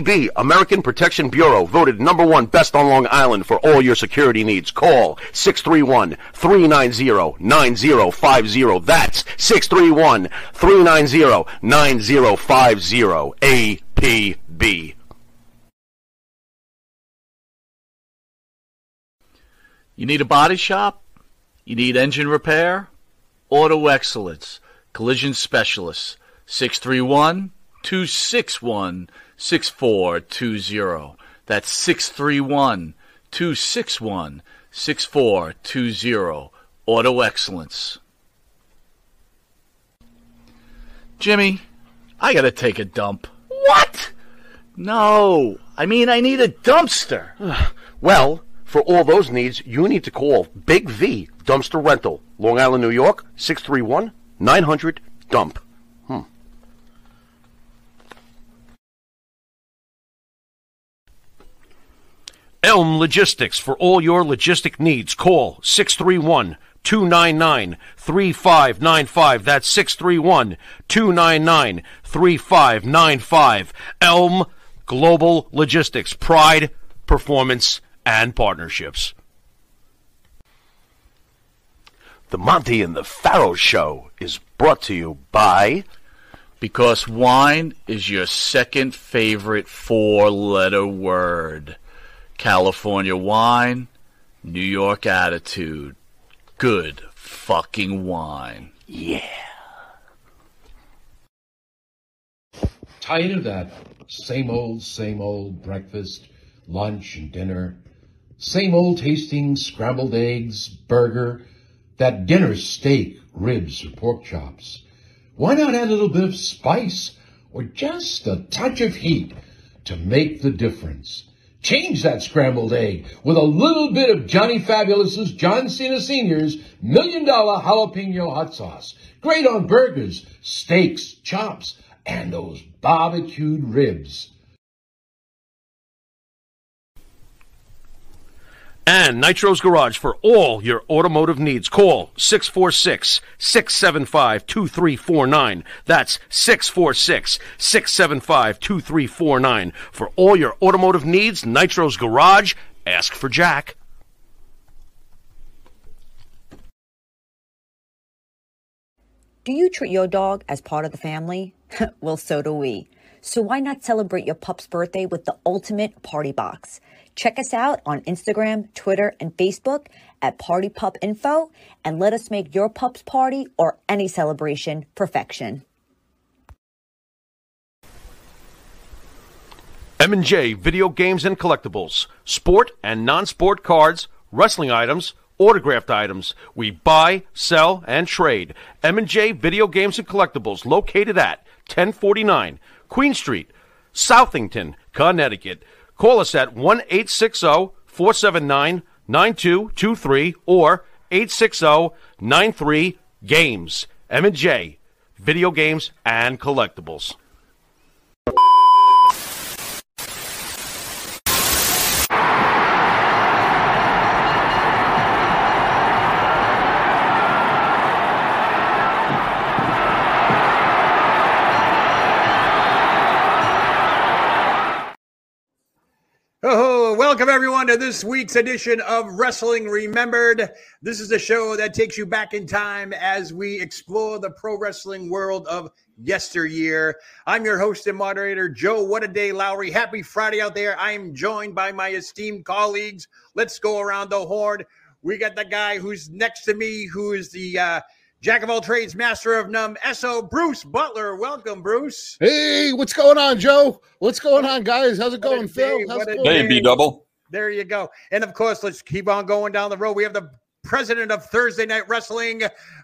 B, American Protection Bureau, voted number one best on Long Island for all your security needs. Call 631-390-9050. That's 631-390-9050. APB. You need a body shop? You need engine repair? Auto Excellence, Collision Specialists, 631 261 6420. That's 631 261 6420. Auto Excellence. Jimmy, I gotta take a dump. What? No, I mean, I need a dumpster. Well, for all those needs, you need to call Big V Dumpster Rental, Long Island, New York, 631 900 DUMP. Elm Logistics for all your logistic needs. Call 631 299 3595. That's 631 299 3595. Elm Global Logistics. Pride, performance, and partnerships. The Monty and the Pharaoh Show is brought to you by. Because wine is your second favorite four letter word. California wine, New York attitude. Good fucking wine. Yeah. Tired of that same old, same old breakfast, lunch, and dinner? Same old tasting scrambled eggs, burger, that dinner steak, ribs, or pork chops? Why not add a little bit of spice or just a touch of heat to make the difference? Change that scrambled egg with a little bit of Johnny Fabulous's John Cena Sr.'s Million Dollar Jalapeno Hot Sauce. Great on burgers, steaks, chops, and those barbecued ribs. And Nitro's Garage for all your automotive needs. Call 646 675 2349. That's 646 675 2349. For all your automotive needs, Nitro's Garage. Ask for Jack. Do you treat your dog as part of the family? well, so do we. So why not celebrate your pup's birthday with the ultimate party box? Check us out on Instagram, Twitter, and Facebook at Party Pup Info and let us make your pup's party or any celebration perfection. M&J Video Games and Collectibles. Sport and non-sport cards, wrestling items, autographed items. We buy, sell, and trade. M&J Video Games and Collectibles located at 1049 Queen Street, Southington, Connecticut. Call us at 1 479 9223 or 860 93 Games. M&J Video Games and Collectibles. Welcome everyone to this week's edition of Wrestling Remembered. This is a show that takes you back in time as we explore the pro wrestling world of yesteryear. I'm your host and moderator, Joe What a Day Lowry. Happy Friday out there. I am joined by my esteemed colleagues. Let's go around the horn. We got the guy who's next to me, who is the uh, Jack of all trades, master of none, SO Bruce Butler. Welcome, Bruce. Hey, what's going on, Joe? What's going on, guys? How's it going, Phil? day, How's it going? day. Hey, B double. There you go. And of course, let's keep on going down the road. We have the president of Thursday Night Wrestling,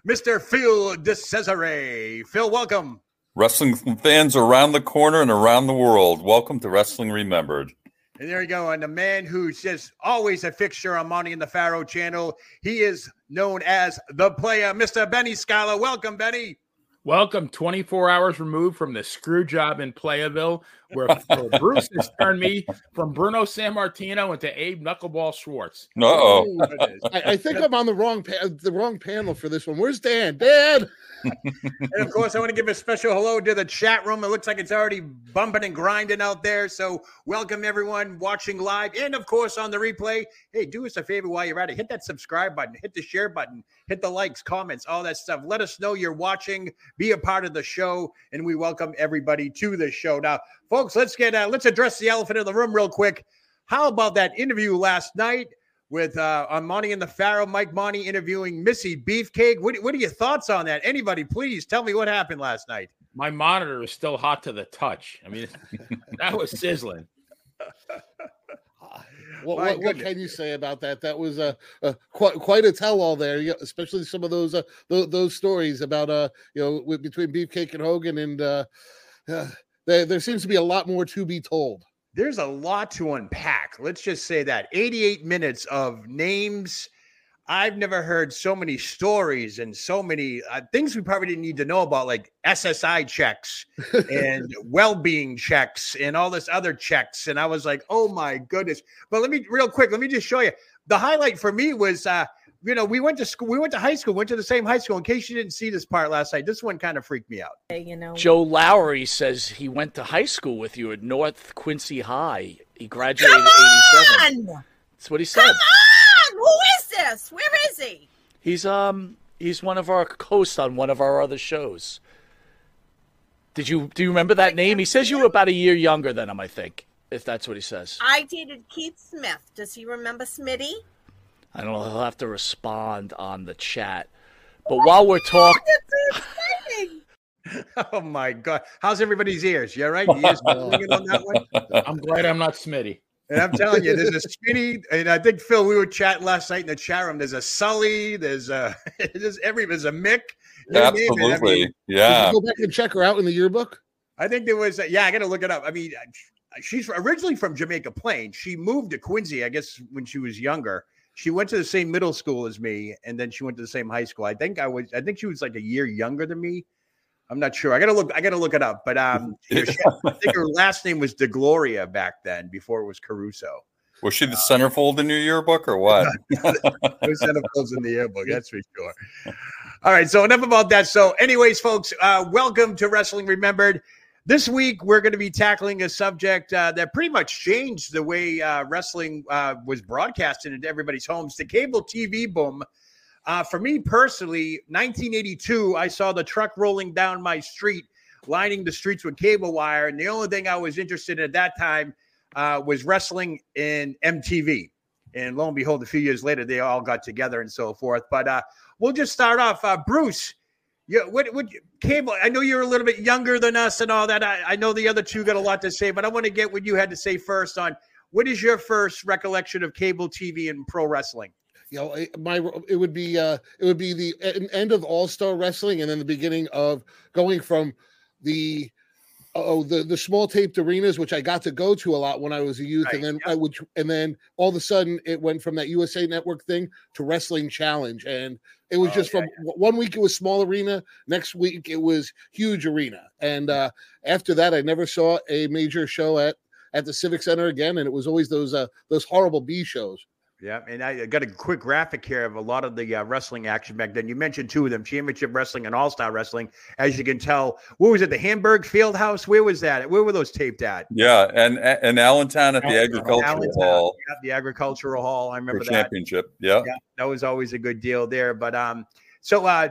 Mr. Phil DeCesare. Phil, welcome. Wrestling fans around the corner and around the world, welcome to Wrestling Remembered. And there you go. And the man who's just always a fixture on Monty and the Pharaoh channel, he is known as the player, Mr. Benny Scala. Welcome, Benny. Welcome, 24 hours removed from the screw job in Playaville, where, where Bruce has turned me from Bruno Sammartino into Abe Knuckleball Schwartz. Uh-oh. Oh, I, I think I'm on the wrong pa- the wrong panel for this one. Where's Dan? Dan. and of course, I want to give a special hello to the chat room. It looks like it's already bumping and grinding out there. So, welcome everyone watching live and, of course, on the replay. Hey, do us a favor while you're at it. Hit that subscribe button, hit the share button, hit the likes, comments, all that stuff. Let us know you're watching, be a part of the show, and we welcome everybody to the show. Now, folks, let's get uh, let's address the elephant in the room real quick. How about that interview last night? with uh, on Monty and the Pharaoh, Mike Monty interviewing Missy Beefcake. What, what are your thoughts on that? Anybody, please tell me what happened last night. My monitor is still hot to the touch. I mean, that was sizzling. What, what, what, can you say about that? That was a uh, uh, quite quite a tell all there, especially some of those uh, those, those stories about uh you know with, between Beefcake and Hogan, and uh, uh, there, there seems to be a lot more to be told there's a lot to unpack. Let's just say that 88 minutes of names. I've never heard so many stories and so many uh, things we probably didn't need to know about, like SSI checks and well being checks and all this other checks. And I was like, oh my goodness. But let me, real quick, let me just show you. The highlight for me was uh, you know, we went to school, we went to high school, went to the same high school. In case you didn't see this part last night, this one kind of freaked me out. You know, Joe Lowry says he went to high school with you at North Quincy High. He graduated in '87. That's what he said. Come on, who is this? Where is he? He's um, he's one of our hosts on one of our other shows. Did you do you remember that name? He says you were about a year younger than him, I think. If that's what he says. I dated Keith Smith. Does he remember Smitty? I don't know. He'll have to respond on the chat. But while we're talking. oh my god! How's everybody's ears? You all right? You ears on that one? I'm glad I'm not Smitty. And I'm telling you, there's a Smitty, and I think Phil, we were chatting last night in the chat room. There's a Sully, there's a there's every there's a Mick. Absolutely, I mean, yeah. go back and check her out in the yearbook. I think there was, a, yeah. I got to look it up. I mean, uh, she's originally from Jamaica Plain. She moved to Quincy, I guess, when she was younger she went to the same middle school as me, and then she went to the same high school. I think I was, I think she was like a year younger than me. I'm not sure. I gotta look. I gotta look it up. But um, she, I think her last name was DeGloria back then, before it was Caruso. Was she the uh, centerfold in your yearbook or what? no centerfolds in the yearbook. That's for sure. All right. So enough about that. So, anyways, folks, uh, welcome to Wrestling Remembered. This week, we're going to be tackling a subject uh, that pretty much changed the way uh, wrestling uh, was broadcasted into everybody's homes the cable TV boom. Uh, for me personally, 1982, I saw the truck rolling down my street, lining the streets with cable wire. And the only thing I was interested in at that time uh, was wrestling in MTV. And lo and behold, a few years later, they all got together and so forth. But uh, we'll just start off. Bruce, yeah, what what cable? I know you're a little bit younger than us and all that. I, I know the other two got a lot to say, but I want to get what you had to say first on what is your first recollection of cable TV and pro wrestling? You know, my it would be uh it would be the end of All Star Wrestling and then the beginning of going from the oh the the small taped arenas which I got to go to a lot when I was a youth right. and then yep. I would and then all of a sudden it went from that USA network thing to wrestling challenge and it was oh, just yeah, from yeah. one week it was small arena next week it was huge arena and uh after that I never saw a major show at at the Civic Center again and it was always those uh those horrible B shows yeah, and I got a quick graphic here of a lot of the uh, wrestling action back then. You mentioned two of them: Championship Wrestling and All Star Wrestling. As you can tell, what was it? The Hamburg Field House. Where was that? Where were those taped at? Yeah, and and Allentown at the Agricultural Allentown, Hall. Yeah, the Agricultural Hall. I remember For that championship. Yeah. yeah, that was always a good deal there. But um, so uh,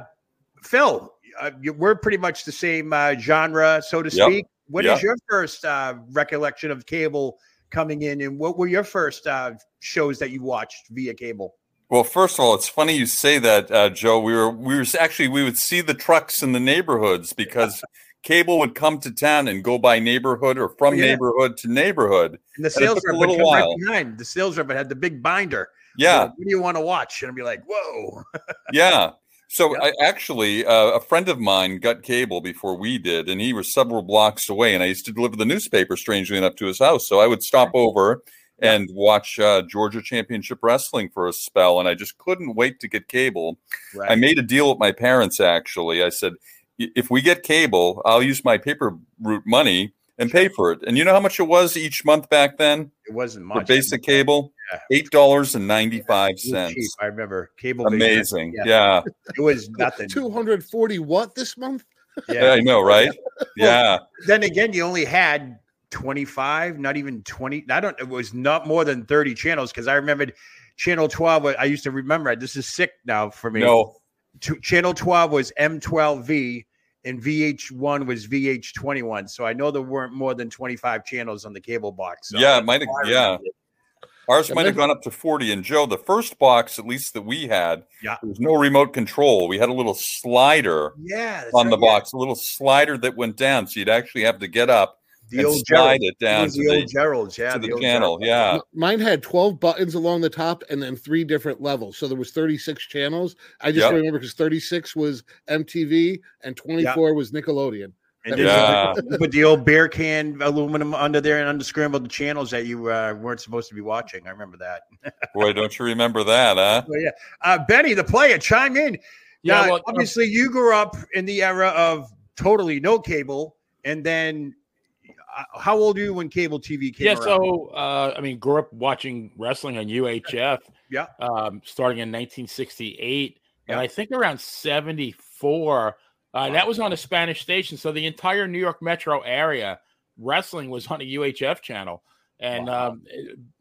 Phil, uh, we're pretty much the same uh, genre, so to speak. Yep. What yep. is your first uh, recollection of cable? Coming in, and what were your first uh, shows that you watched via cable? Well, first of all, it's funny you say that, uh, Joe. We were we were actually we would see the trucks in the neighborhoods because cable would come to town and go by neighborhood or from oh, yeah. neighborhood to neighborhood. And the sales rep would come while. right behind. The sales rep had the big binder. Yeah. what do you want to watch? And I'd be like, whoa. yeah. So I actually, uh, a friend of mine got cable before we did, and he was several blocks away. And I used to deliver the newspaper, strangely enough, to his house. So I would stop over and watch uh, Georgia Championship Wrestling for a spell, and I just couldn't wait to get cable. Right. I made a deal with my parents. Actually, I said, if we get cable, I'll use my paper route money and pay for it. And you know how much it was each month back then It wasn't for much. basic cable? Yeah. Eight dollars ninety five It was cheap. cents. I remember cable. Amazing, yeah. It was nothing. 240 what this month? yeah, I know, right? Yeah, Then again, you only had 25, not even 20. I don't, it was not more than 30 channels because I remembered channel 12. I used to remember it. This is sick now for me. no, T- channel 12 was M12V and VH1 was VH21. So I know there weren't more than 25 channels on the cable box. So yeah, might have, yeah. Ours might have gone up to 40. And Joe, the first box, at least that we had, Yeah. there was no remote control. We had a little slider Yeah. that's on the right, yeah. box, a little slider that went down. So you'd actually have to get up The and old slide Jerrold. it down was to the old the, Jerrold's. Yeah. to the old channel. Jerrold. Yeah. Mine had 12 buttons along the top and then three different levels. So there was 36 channels. I just Yep. remember because 36 was MTV and 24 was Nickelodeon. And That then was- you put the old beer can aluminum under there and unscrambled the channels that you uh, weren't supposed to be watching. I remember that. Boy, don't you remember that, huh? Well, yeah. Uh, Benny, the player, chime in. Yeah, Now, well, obviously, you grew up in the era of totally no cable, and then how old are you when cable TV came Yeah, around? so uh, I mean, grew up watching wrestling on UHF. Yeah. um, starting in 1968, and I think around 74. Uh, That was on a Spanish station, so the entire New York metro area wrestling was on a UHF channel. And Wow. um,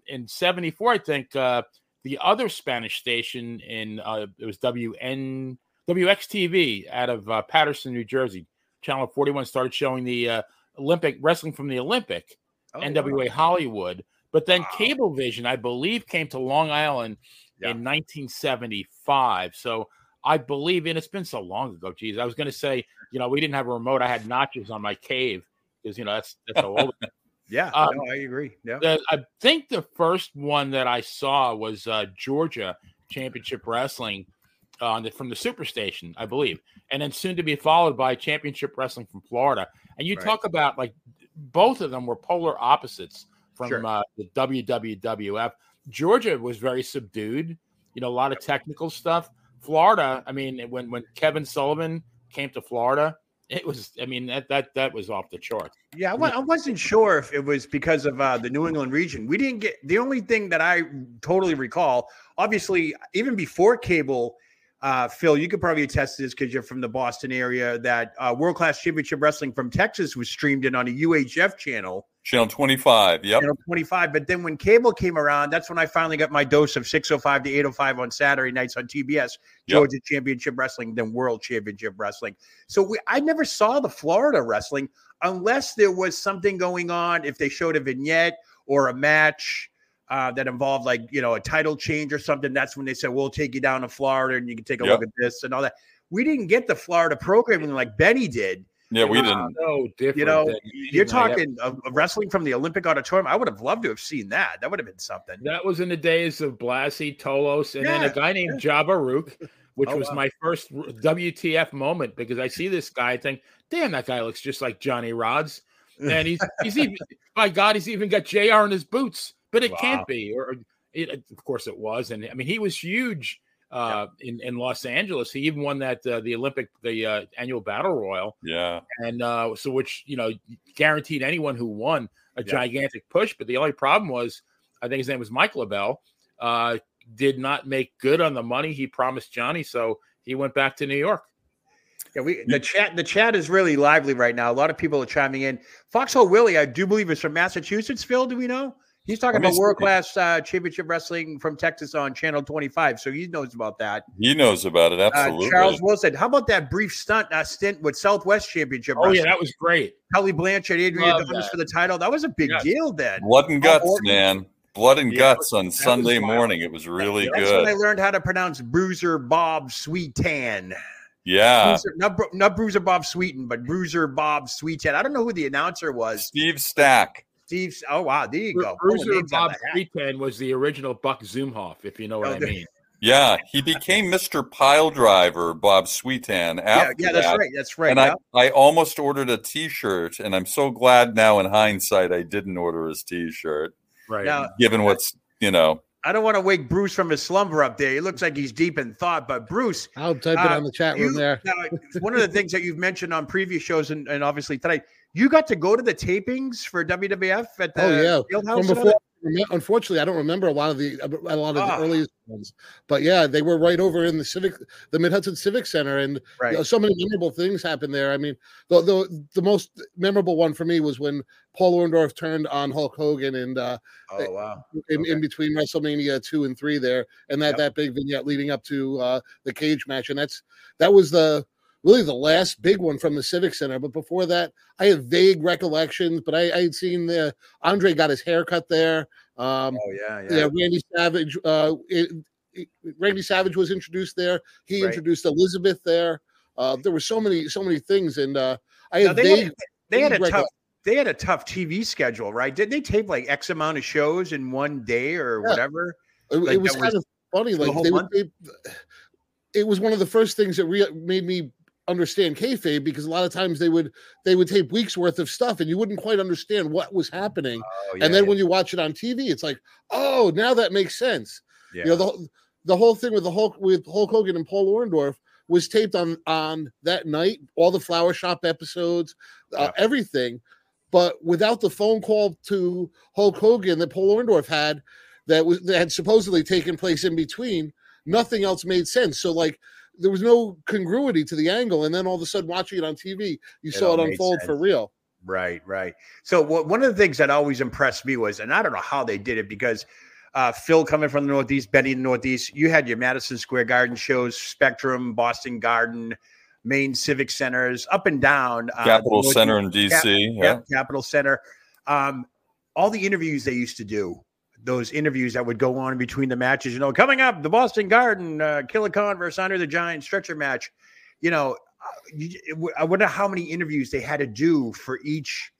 in 74, I think uh, the other Spanish station in uh, it was WN WXTV out of uh, Paterson, New Jersey. Channel 41 started showing the uh, Olympic wrestling from the Olympic. Oh, NWA wow. Hollywood. But then Wow. Cablevision, I believe, came to Long Island Yeah. in 1975. So I believe, and it's been so long ago. Geez, I was going to say, you know, we didn't have a remote. I had notches on my cave because you know that's that's how old. Yeah, Um, no, I agree. Yeah. the, I think the first one that I saw was uh, Georgia Championship Wrestling on the, from the Superstation, I believe, and then soon to be followed by Championship Wrestling from Florida. And you Right. talk about like both of them were polar opposites from Sure. uh, the WWWF. Georgia was very subdued, you know, a lot of technical stuff. Florida, I mean, when when Kevin Sullivan came to Florida, it was, I mean, that that that was off the charts. Yeah, I, I wasn't sure if it was because of uh, the New England region. We didn't get the only thing that I totally recall. Obviously, even before cable, uh, Phil, you could probably attest to this because you're from the Boston area. That uh, World Class Championship Wrestling from Texas was streamed in on a UHF channel, Channel 25. Yep. channel 25. But then when cable came around, that's when I finally got my dose of 605 to 805 on Saturday nights on TBS, Yep. Georgia Championship Wrestling, then World Championship Wrestling. So we, I never saw the Florida wrestling unless there was something going on. If they showed a vignette or a match uh, that involved like you know a title change or something, that's when they said we'll take you down to Florida and you can take a Yep. look at this and all that. We didn't get the Florida programming like Benny did. Yeah, we Uh, didn't. So different. You know, than you're anything I ever- talking of of wrestling from the Olympic Auditorium. I would have loved to have seen that. That would have been something. That was in the days of Blassie, Tolos, and then a guy named Java Ruuk, which Oh, was wow. my first WTF moment because I see this guy, I think, damn, that guy looks just like Johnny Rodz. And he's he's even by God, he's even got JR in his boots, but it Wow. can't be. Or or it, of course it was. And I mean, he was huge uh, in, in Los Angeles. He even won that uh, the Olympic, the uh, annual battle royal Yeah. and uh, so which you know guaranteed anyone who won a Yeah. gigantic push. But the only problem was, I think his name was Mike LeBell, uh, did not make good on the money he promised Johnny, so he went back to New York. Yeah, we the chat the chat is really lively right now. A lot of people are chiming in. Foxhole Willie, I do believe is from Massachusetts. Phil, do we know? He's talking about world class uh, championship wrestling from Texas on Channel 25, so he knows about that. He knows about it. Uh, Absolutely. Charles Wilson, how about that brief stunt uh, stint with Southwest Championship? Oh yeah, that was great. Tully Blanchard, Adrian Love Adonis for the title. That was a big Yes. deal then. Blood and guts, Orton. man. Blood and Yeah, guts on Sunday morning. It was really good. That's when I learned how to pronounce Bruiser Bob Sweetan. Yeah. Bruiser, not, not Bruiser Bob Sweeten, but Bruiser Bob Sweetan. I don't know who the announcer was. Steve Stack. Steve. Oh wow, there you go. Pulling Bruiser names Bob of the hat. Streetan was the original Buck Zumhoff, if you know what Oh, I the- mean. Yeah, he became Mr. Pile Driver, Bob Sweetan. Yeah, After yeah, that's that. right. That's right. And yeah. I, I almost ordered a T-shirt, and I'm so glad now in hindsight I didn't order his T-shirt, Right. Now, given what's you know. I don't want to wake Bruce from his slumber up there. He looks like he's deep in thought. But Bruce, I'll type it Uh, on the chat room you- there. now, one of the things that you've mentioned on previous shows and, and obviously tonight, you got to go to the tapings for WWF at the Oh yeah, from before. Unfortunately, I don't remember a lot of the a lot of Ah. the earliest ones, but yeah, they were right over in the civic, the Mid Hudson Civic Center, and Right. you know, so many memorable things happened there. I mean, the, the the most memorable one for me was when Paul Orndorff turned on Hulk Hogan, and uh, Oh wow. in, Okay. in between WrestleMania two and three there, and that Yep. that big vignette leading up to uh, the cage match, and that's that was the really the last big one from the Civic Center. But before that, I have vague recollections, but I I had seen the Andre got his hair cut there. Um, Oh yeah, yeah. yeah, Randy Savage. Uh, it, it- Randy Savage was introduced there. He Right. introduced Elizabeth there. Uh, there were so many so many things, and uh, I Now, they, vague. had, they had a tough they had a tough TV schedule, right? Didn't they tape like X amount of shows in one day or Yeah. whatever? It, Like, it was kind was of funny. Like whole they would, it was one of the first things that re- made me understand kayfabe because a lot of times they would they would tape weeks worth of stuff and you wouldn't quite understand what was happening. Oh, and then when you watch it on TV, it's like, oh, now that makes sense. yeah. You know, the the whole thing with the Hulk with Hulk Hogan and Paul Orndorff was taped on on that night, all the flower shop episodes, uh, Yeah. everything. But without the phone call to Hulk Hogan that Paul Orndorff had, that was that had supposedly taken place in between, nothing else made sense. So like there was no congruity to the angle, and then all of a sudden watching it on TV, you It saw it made unfold for real. Right, right. So what, one of the things that always impressed me was, and I don't know how they did it because uh, Phil coming from the Northeast, Benny in the Northeast, you had your Madison Square Garden shows, Spectrum, Boston Garden, main civic centers, up and down. uh, the Capitol Northeast- Center in Cap- DC. yeah, yeah. Capitol Center. Um, all the interviews they used to do, those interviews that would go on between the matches, you know, coming up, the Boston Garden, uh, Killer Khan versus Andre the Giant stretcher match. You know, uh, you, it w- I wonder how many interviews they had to do for each.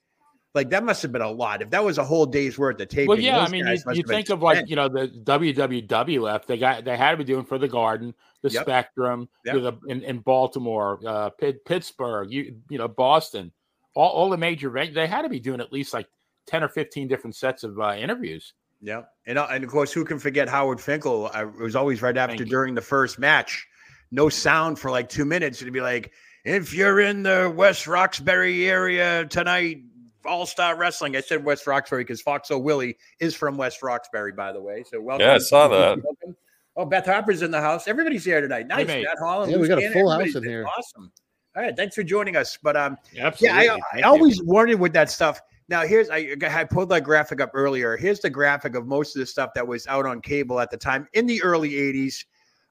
Like that must have been a lot. If that was a whole day's worth of taping, Well, yeah, I mean, you, you think of like you know the WWF. They got they had to be doing for the Garden, the Yep. Spectrum, Yep. the, in, in Baltimore, uh, Pitt, Pittsburgh, you you know Boston, all, all the major ven- they had to be doing at least like ten or fifteen different sets of uh, interviews. Yeah, and uh, and of course, who can forget Howard Finkel? I, it was always right after Thank you. during the first match, no sound for like two minutes. It'd be like, if you're in the West Roxbury area tonight, All Star Wrestling. I said West Roxbury because Foxo Willie is from West Roxbury, by the way. So welcome. Yeah, I saw that. Welcome. Oh, Beth Harper's in the house. Everybody's here tonight. Nice, mate. Matt Holland. Yeah, we got a Cannon, full house in here. Awesome. All right, thanks for joining us. But um, Absolutely. yeah, I, I always wondered with that stuff. Now, here's I, I pulled that graphic up earlier. Here's the graphic of most of the stuff that was out on cable at the time in the early 80s.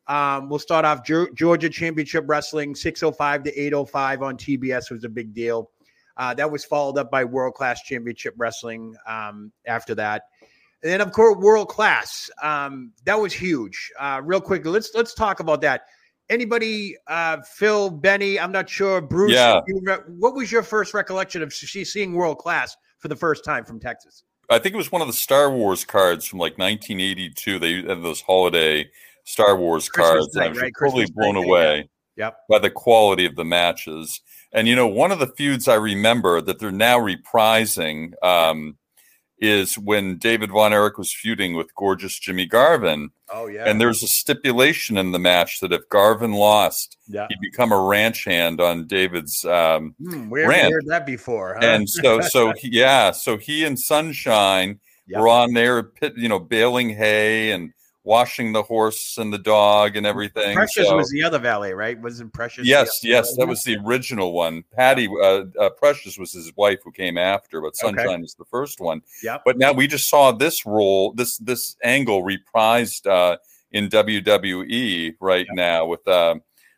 Um, we'll start off Georgia Championship Wrestling, 605 to 805 on TBS was a big deal. Uh, that was followed up by World Class Championship Wrestling um, after that. And then, of course, World Class. Um, that was huge. Uh, real quick, let's let's talk about that. Anybody, uh, Phil, Benny, I'm not sure. Bruce, Yeah. what was your first recollection of seeing World Class for the first time from Texas? I think it was one of the Star Wars cards from like 1982. They had those holiday Star Wars Christmas cards, and I was right? totally Christmas blown night, yeah. away Yep. by the quality of the matches. And you know, one of the feuds I remember that they're now reprising um, is when David Von Erich was feuding with gorgeous Jimmy Garvin. Oh yeah. And there's a stipulation in the match that if Garvin lost, yeah. he'd become a ranch hand on David's um, Hmm, we haven't heard that before. Huh? and so so he, yeah so he and sunshine Yep. were on there pit, you know baling hay and washing the horse and the dog and everything Precious So- was the other valet, right? Wasn't Precious? yes yes that was the original one patty uh, uh, precious was his wife who came after but Okay. sunshine was the first one Yep. but now we just saw this role this this angle reprised uh in wwe right now with uh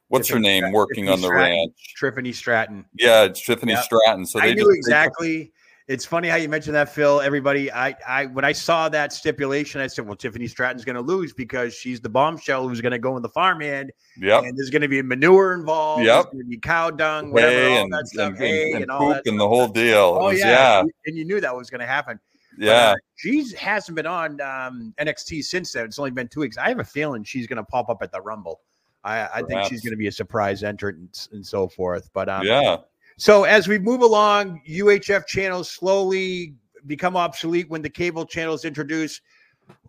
what's her name Stratton- working Tiffany on the Stratton. ranch Tiffany Stratton. yeah it's tiffany Yep. stratton so they I knew just, exactly. It's funny how you mentioned that, Phil. Everybody, I, I, when I saw that stipulation, I said, "Well, Tiffany Stratton's going to lose because she's the bombshell who's going to go in the farmhand, yep and there's going to be manure involved. Yep. There's going to be cow dung, whatever, hay all and, that stuff, and, hay, and, and, and all poop that. and the whole deal. Oh was- yeah. yeah. and you knew that was going to happen. Yeah. uh, she hasn't been on um, NXT since then. It's only been two weeks. I have a feeling she's going to pop up at the Rumble. I, I think she's going to be a surprise entrant and, and so forth. But um, yeah. So as we move along, UHF channels slowly become obsolete when the cable channels introduce.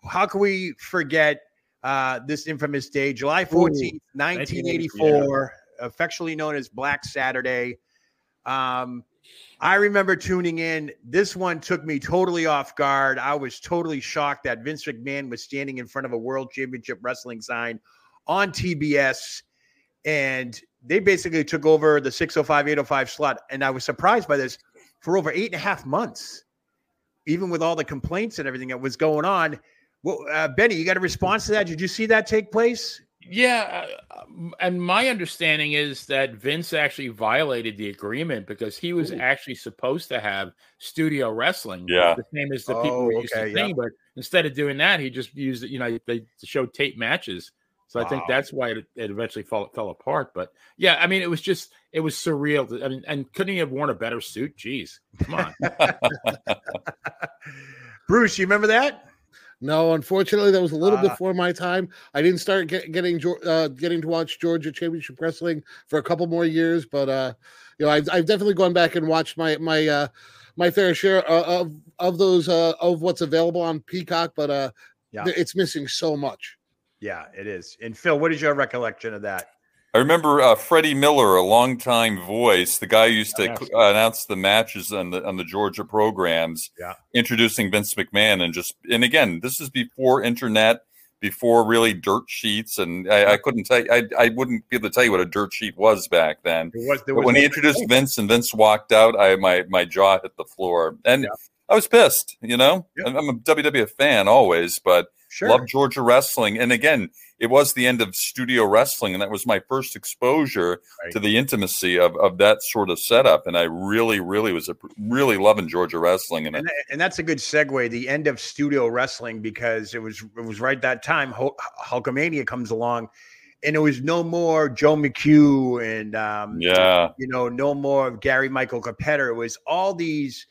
How can we forget uh, this infamous day, July 14th, 1984, affectionately known as Black Saturday? Um, I remember tuning in. This one took me totally off guard. I was totally shocked that Vince McMahon was standing in front of a World Championship Wrestling sign on TBS and they basically took over the 605 805 slot and i was surprised by this for over eight and a half months even with all the complaints and everything that was going on well uh, benny you got a response to that did you see that take place Yeah, uh, and my understanding is that Vince actually violated the agreement because he was actually supposed to have studio wrestling, Yeah. the same as the people Oh, were used okay, to yeah. seeing. But instead of doing that, he just used you know they showed tape matches. So I think that's why it, it eventually fell fell apart. But yeah, I mean, it was just it was surreal. I mean, and couldn't he have worn a better suit? Jeez, come on. bruce you remember that No, unfortunately, that was a little Ah. before my time. I didn't start get, getting uh, getting to watch Georgia Championship Wrestling for a couple more years, but uh, you know, I've, I've definitely gone back and watched my my uh, my fair share uh, of of those uh, of what's available on Peacock, but uh, Yeah. it's missing so much. Yeah it is and phil what is your recollection of that I remember uh, Freddie Miller, a longtime voice, the guy who used to uh, announce the matches on the on the Georgia programs, Yeah. introducing Vince McMahon, and just and again, this is before internet, before really dirt sheets, and I, I couldn't tell you, I I wouldn't be able to tell you what a dirt sheet was back then. was, was when he introduced Vince and Vince walked out, I my my jaw hit the floor, and I was pissed. You know, Yeah. I'm I'm a WWF fan always, but sure Love Georgia wrestling. And again, it was the end of studio wrestling, and that was my first exposure Right. to the intimacy of, of that sort of setup. And I really, really was a, really loving Georgia wrestling. And, and, and that's a good segue the end of studio wrestling because it was it was right that time Hul- hulkamania comes along and it was no more joe mchugh and um yeah, you know no more gary michael cappetta it was all these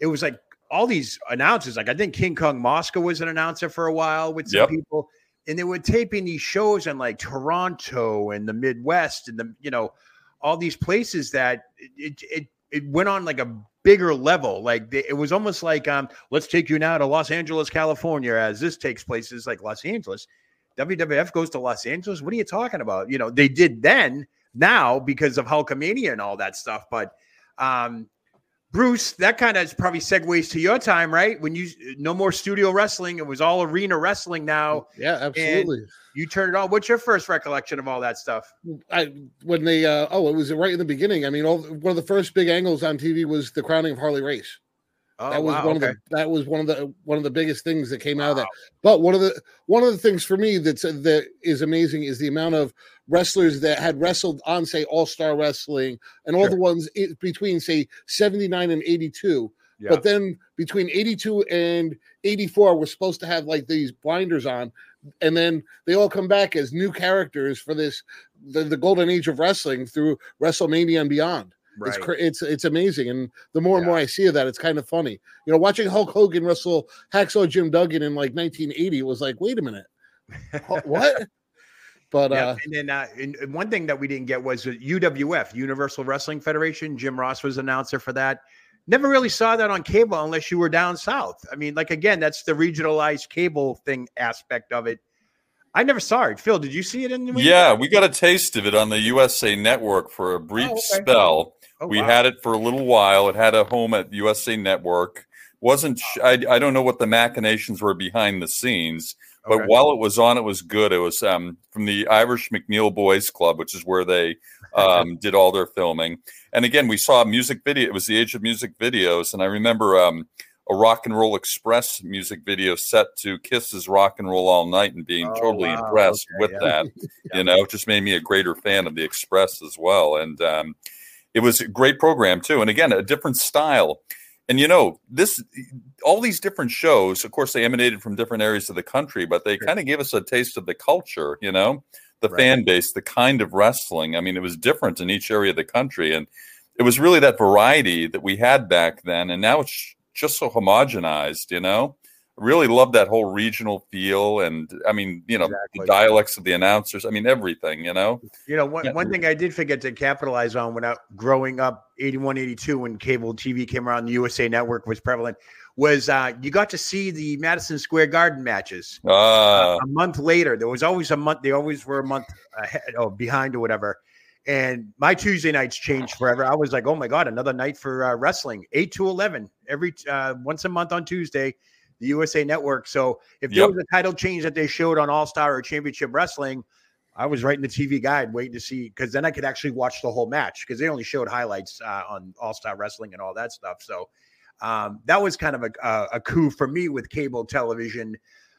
it was like all these announcers like i think king kong mosca was an announcer for a while with some Yep. people and they were taping these shows in like toronto and the midwest and the you know all these places that it it, it went on like a bigger level. Like they, it was almost like um let's take you now to los angeles california as this takes place is like los angeles. Wwf goes to los angeles. What are you talking about? You know they did then now because of hulkamania and all that stuff but um Bruce, that kind of probably segues to your time, right? When you no more studio wrestling, it was all arena wrestling now. Yeah, absolutely. You turn it on. What's your first recollection of all that stuff? I when they uh, oh, it was right in the beginning. I mean, all one of the first big angles on TV was the crowning of Harley Race. Oh, that was wow, one okay. of the that was one of the one of the biggest things that came out of that. But one of the one of the things for me that's uh, that is amazing is the amount of wrestlers that had wrestled on say All Star Wrestling and all Sure. the ones between say seventy nine and eighty two. Yeah. But then between 82 and 84, we're supposed to have like these blinders on, and then they all come back as new characters for this the, the golden age of wrestling through WrestleMania and beyond. It's Right. cra- it's it's amazing, and the more and more I see of that, it's kind of funny. You know, watching Hulk Hogan wrestle Hacksaw Jim Duggan in like 1980 was like, wait a minute, what? But Yeah, uh, and then uh, and and one thing that we didn't get was UWF, Universal Wrestling Federation. Jim Ross was announcer for that. Never really saw that on cable unless you were down south. I mean, like again, that's the regionalized cable thing aspect of it. I never saw it. Phil, did you see it in the movie? yeah, we got a taste of it on the USA Network for a brief Oh, okay. spell. Oh, we wow. had it for a little while. It had a home at USA Network. wasn't sh- I, I don't know what the machinations were behind the scenes, but Okay. while it was on, it was good. It was um, from the Irish McNeil Boys Club, which is where they um, did all their filming. And again, we saw a music video. It was the age of music videos, and I remember um, a Rock and Roll Express music video set to Kiss's "Rock and Roll All Night" and being Oh, totally wow. impressed Okay, with yeah. that. You know, it just made me a greater fan of the Express as well, and um, it was a great program too. And again, a different style. And you know, this all these different shows, of course, they emanated from different areas of the country, but they kind of gave us a taste of the culture, you know, the Right. fan base, the kind of wrestling. I mean, it was different in each area of the country. And it was really that variety that we had back then. And now it's just so homogenized, you know. Really love that whole regional feel, and I mean, you know, Exactly. the dialects of the announcers. I mean, everything, you know. You know, one, one thing I did forget to capitalize on when I growing up 81, 82, when cable TV came around, the USA Network was prevalent, was uh, you got to see the Madison Square Garden matches. Ah, a month later, there was always a month, they always were a month ahead or behind or whatever. And my Tuesday nights changed forever. I was like, oh my God, another night for uh, wrestling, 8 to 11, every uh, once a month on Tuesday, the USA Network. So if there Yep. was a title change that they showed on All Star or Championship Wrestling, I was writing the TV guide, waiting to see because then I could actually watch the whole match because they only showed highlights uh, on All Star Wrestling and all that stuff. So um, that was kind of a, a, a coup for me with cable television.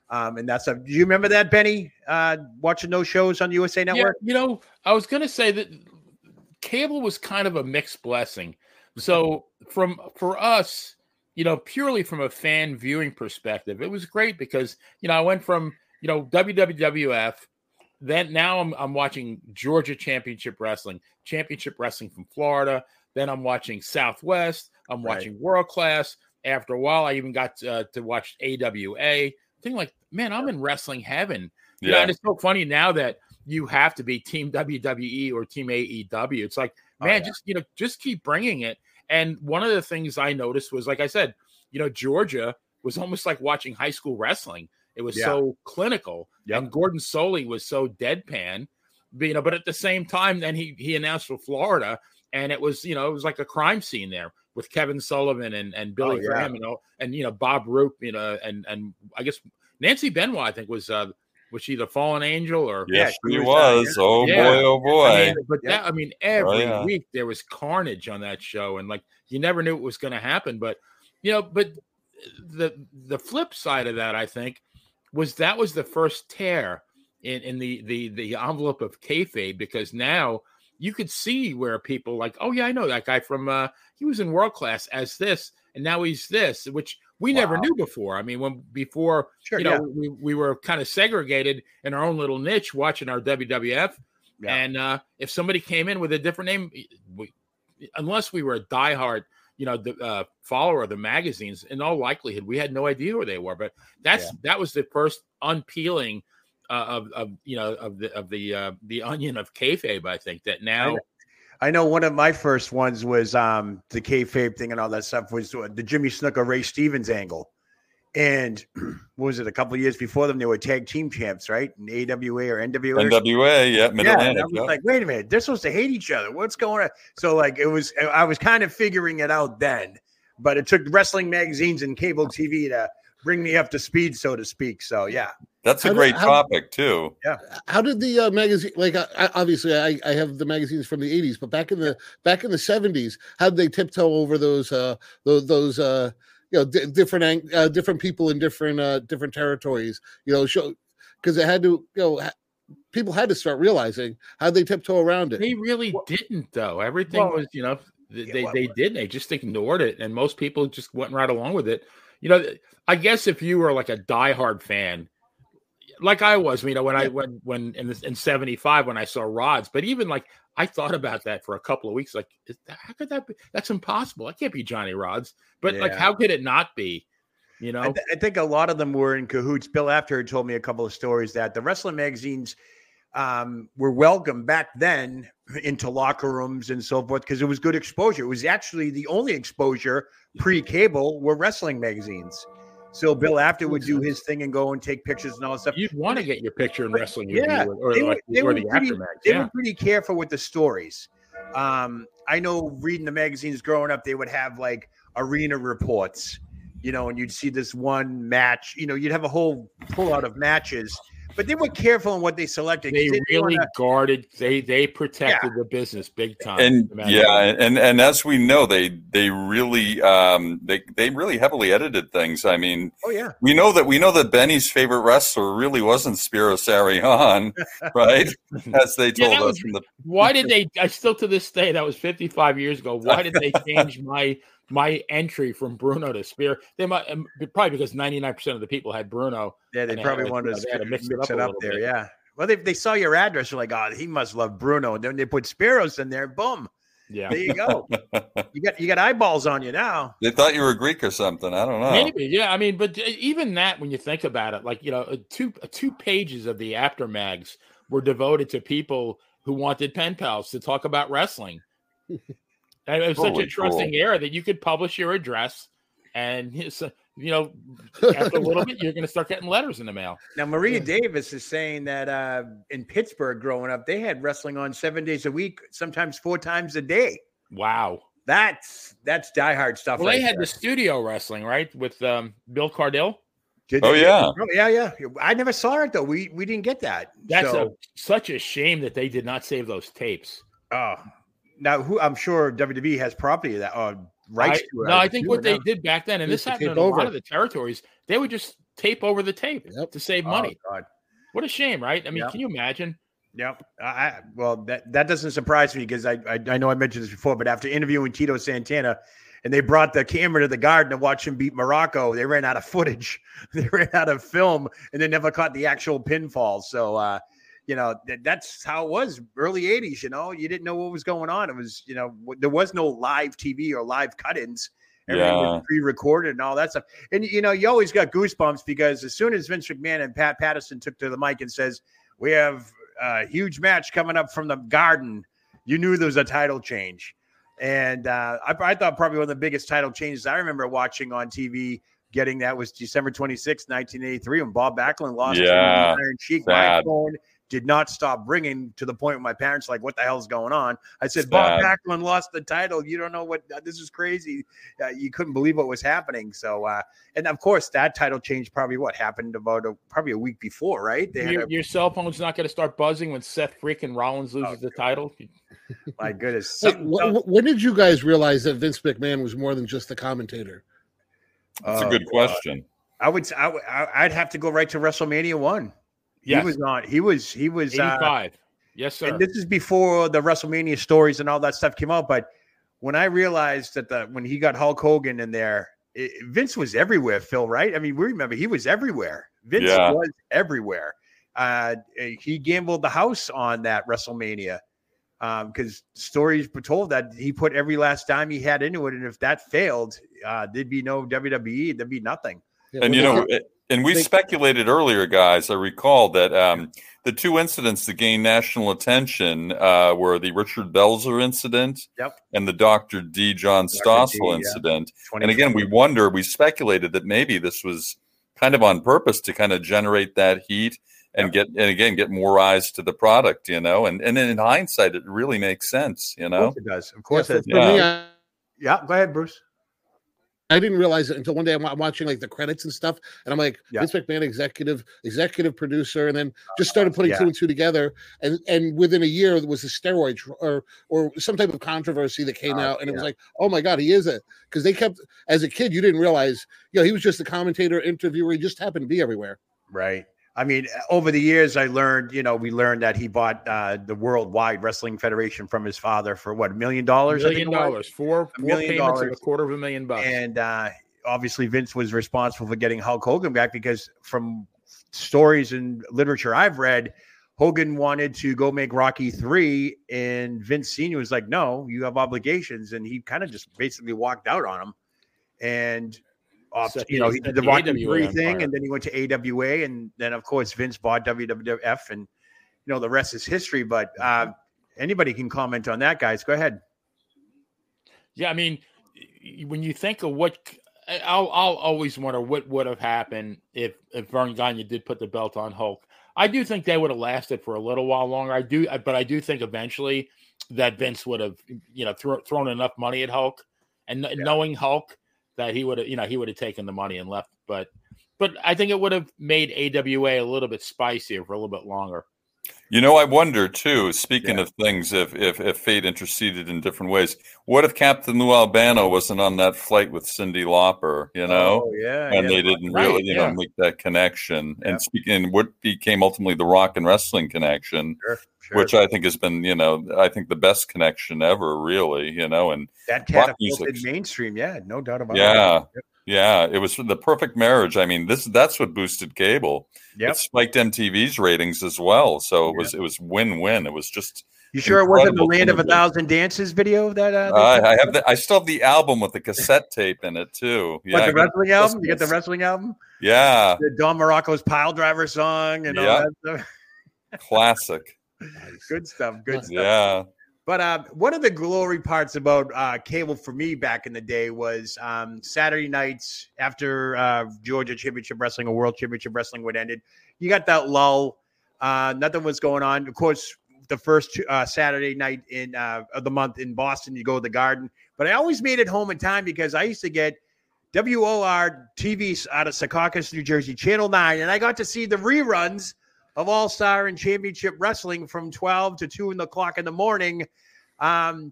Um, and that's a. Do you remember that, Benny? Uh, watching those shows on USA Network? Yeah, you know, I was going to say that cable was kind of a mixed blessing. So from for us, you know, purely from a fan viewing perspective, it was great because you know I went from you know WWF, then now I'm I'm watching Georgia Championship Wrestling, Championship Wrestling from Florida. Then I'm watching Southwest. I'm Right. watching World Class. After a while, I even got uh, to watch AWA. Thing like, man, I'm in wrestling heaven. Yeah, yeah. and it's so funny now that you have to be Team WWE or Team AEW. It's like, Oh, man, yeah. just you know, just keep bringing it. And one of the things I noticed was, like I said, you know, Georgia was almost like watching high school wrestling. It was Yeah. so clinical, and Gordon Solie was so deadpan. You know, but at the same time, then he he announced for Florida, and it was you know it was like a crime scene there with Kevin Sullivan and and Billy Oh, yeah. Graham, you know, and you know Bob Roop, you know, and and I guess Nancy Benoit, I think was uh was she the fallen angel or Yes, she she was, was. Oh Yeah. boy, oh boy. I mean, but Yeah. that I mean, every yeah. week there was carnage on that show, and like you never knew it was going to happen. But you know, but the the flip side of that, I think, was that was the first tear in in the the the envelope of kayfabe because now you could see where people like, oh yeah, I know that guy from uh he was in world class as this, and now he's this, which we never knew before. I mean, when before Sure. you know yeah. we, we were kind of segregated in our own little niche watching our WWF. Yeah. And uh, if somebody came in with a different name, we, unless we were a diehard, you know, the uh, follower of the magazines, in all likelihood, we had no idea who they were. But that's Yeah. that was the first unpeeling uh, of, of you know of the of the uh, the onion of kayfabe. I think that now I know one of my first ones was um the kayfabe thing and all that stuff was uh, the Jimmy Snuka Ray Stevens angle, and what was it a couple of years before them they were tag team champs right in AWA or NWA. or NWA, yeah, Mid yeah, Atlantic. I was like, wait a minute, they're supposed to hate each other. What's going on? So like it was, I was kind of figuring it out then, but it took wrestling magazines and cable TV to bring me up to speed, so to speak. So yeah, That's a How do- great how- topic too. Yeah. How did the uh, magazine like I, I, obviously I, I have the magazines from the 80s but back in the back in the 70s how did they tiptoe over those uh those, those uh you know di different ang- uh, different people in different uh different territories you know show because it had to you know ha- people had to start realizing how they tiptoe around it they really didn't though. Everything well, was you know th- yeah, they well- they did they just ignored it, and most people just went right along with it. You know, I guess if you were like a diehard fan, like I was, you know, when I when when in in '75 when I saw Rodz, but even like I thought about that for a couple of weeks. Like, that, how could that be? That's impossible. That can't be Johnny Rodz. But like, how could it not be? You know, I, th- I think a lot of them were in cahoots. Bill Apter told me a couple of stories that the wrestling magazines um, were welcome back then into locker rooms and so forth because it was good exposure. It was actually the only exposure pre-cable were wrestling magazines. So Bill Apter would do his thing and go and take pictures and all that stuff. you'd want to get your picture in wrestling yeah, or, they were- they were the pretty- they Yeah. were pretty careful with the stories. Um, I know reading the magazines growing up, they would have like arena reports, you know, and you'd see this one match, you know, you'd have a whole pull out of matches, but they were careful in what they selected. they didn't really wanna- guarded they they protected the business big time and no yeah what. and and as we know they they really um they they really heavily edited things i mean oh yeah, we know that we know that benny's favorite wrestler really wasn't spiros arion right as they told that us was- from the why did they i still to this day that was 55 years ago why did they change my my entry from bruno to spear they might um, probably because 99% of the people had bruno yeah, they probably had wanted to they had to mix it up it up there. bit. Yeah. Well, they, they saw your address, they're like, oh, he must love Bruno. And then they put Spiros in there, boom. Yeah. There you go. you got you got eyeballs on you now. They thought you were Greek or something. I don't know. Maybe, yeah. I mean, but uh, even that, when you think about it, like you know, uh, two uh, two pages of the Apter mags were devoted to people who wanted pen pals to talk about wrestling. And it was such a trusting cool. era that you could publish your address, and you know, after a little bit, you're going to start getting letters in the mail. Now Maria Davis is saying that uh, in Pittsburgh, growing up, they had wrestling on seven days a week, sometimes four times a day. Wow. That's that's diehard stuff. Well, right they had there. the studio wrestling, right, with um, Bill Cardille. Did Oh, they? yeah. Oh, yeah, yeah. I never saw it though. We we didn't get that. That's so, a, such a shame that they did not save those tapes. oh. Now, who I'm sure WWE has property of that uh, rights I- to it. no, I would think what they now. did back then, and this happened in a over. lot of the territories, they would just tape over the tape Yep. to save Oh, money. God. What a shame, right? I mean, Yep. can you imagine? Yep. I, I well that that doesn't surprise me because I, I I know I mentioned this before, but after interviewing Tito Santana, and they brought the camera to the garden to watch him beat Muraco, they ran out of footage, they ran out of film, and they never caught the actual pinfall. So uh, you know that, that's how it was early '80s. You know, you didn't know what was going on. It was you know w- there was no live TV or live cut-ins. Everything was Yeah. pre-recorded and all that stuff. And you know, you always got goosebumps because as soon as Vince McMahon and Pat Patterson took to the mic and says, "We have a huge match coming up from the Garden," you knew there was a title change. And uh, I, I thought probably one of the biggest title changes I remember watching on TV, getting that was December 26, 1983, when Bob Backlund lost to Yeah, Iron. My sad. phone did not stop ringing to the point where my parents were like, "What the hell's going on?" I said, "Bob Sad. Backlund lost the title. You don't know what this is crazy." Uh, you couldn't believe what was happening. So, uh, and of course, that title change probably what happened about a, probably a week before, right? They Your, a, your cell phone's not going to start buzzing when Seth freaking Rollins loses Oh, the title. my goodness. Hey, something- wh- wh- when did you guys realize that Vince McMahon was more than just a commentator? That's a Oh, good God. question. I would. I, would- I- I'd have to go right to WrestleMania one. Yes. He was on. He was. He was. Uh, 85. yes, sir. and this is before the WrestleMania stories and all that stuff came out. But when I realized that the when he got Hulk Hogan in there, it, Vince was everywhere. Phil, right? I mean, we remember he was everywhere. Vince Yeah. was everywhere. Uh, he gambled the house on that WrestleMania because stories were told that he put every last dime he had into it, and if that failed, uh, there'd be no WWE. There'd be nothing. Yeah, And you know, did- and we they- speculated earlier, guys. I recall that um, the two incidents that gained national attention uh, were the Richard Belzer incident Yep. and the Dr. D. John Dr. D, Stossel yeah. incident. And again, we wonder, we speculated that maybe this was kind of on purpose to kind of generate that heat and get, and again, get more eyes to the product, you know. And and in hindsight, it really makes sense, you Of know. course it does. Of course yeah, it for, does. me, Yeah. I, Yeah, go ahead, Bruce. I didn't realize it until one day I'm, watching like the credits and stuff, and I'm like, Yeah. Vince McMahon, executive, executive producer, and then just uh, started putting yeah. two and two together, and and within a year there was a steroid tr- or or some type of controversy that came Oh, out, and it was like, oh my god, he is it because they kept as a kid you didn't realize, you know, he was just a commentator, interviewer, he just happened to be everywhere. Right. I mean, over the years, I learned, you know, we learned that he bought uh, the Worldwide Wrestling Federation from his father for what, a million dollars? Million dollars. Four, million payments of a quarter of a million bucks. And uh, obviously, Vince was responsible for getting Hulk Hogan back because from stories and literature I've read, Hogan wanted to go make Rocky three, and Vince Senior was like, "No, you have obligations," and he kind of just basically walked out on him. And off, Set you know, he did the Rocky three thing, and then he went to AWA, and then of course Vince bought WWF, and you know the rest is history. But uh, anybody can comment on that, guys. Go ahead. Yeah, I mean, when you think of what, I'll, I'll always wonder what would have happened if if Verne Gagne did put the belt on Hulk. I do think they would have lasted for a little while longer. I do, but I do think eventually that Vince would have, you know, thro- thrown enough money at Hulk, and kn- knowing Hulk that he would have, you know, he would have taken the money and left. But, but I think it would have made AWA a little bit spicier for a little bit longer. You know, I wonder too. Speaking of things, if, if if fate interceded in different ways, what if Captain Lou Albano wasn't on that flight with Cyndi Lauper? You know, Oh, yeah, and yeah. they didn't Right, really, you yeah. know, make that connection. And speaking, what became ultimately the Rock and Wrestling connection, Sure, sure. which I think has been, you know, I think the best connection ever, really. You know, and that catapulted mainstream. Yeah, no doubt about it. yeah, it was the perfect marriage. I mean, this that's what boosted cable. Yep. It spiked MTV's ratings as well. So it was it was win win. It was just You sure it wasn't the Land of a. Thousand Dances video that? Uh, they I, have the, I still have the album with the cassette tape in it too. what, I the wrestling album? You get the wrestling album? Yeah, The Don Muraco's Pile Driver song and Yeah. all that stuff. classic. Good stuff. Good stuff. Yeah, But uh, one of the glory parts about uh, cable for me back in the day was um, Saturday nights after uh, Georgia Championship Wrestling or World Championship Wrestling would ended. You got that lull. Uh, nothing was going on. Of course, the first uh, Saturday night in uh, of the month in Boston, you go to the Garden. But I always made it home in time because I used to get WOR TV out of Secaucus, New Jersey, Channel 9, and I got to see the reruns of All Star and Championship Wrestling from 12 to 2 in the clock in the morning. Um,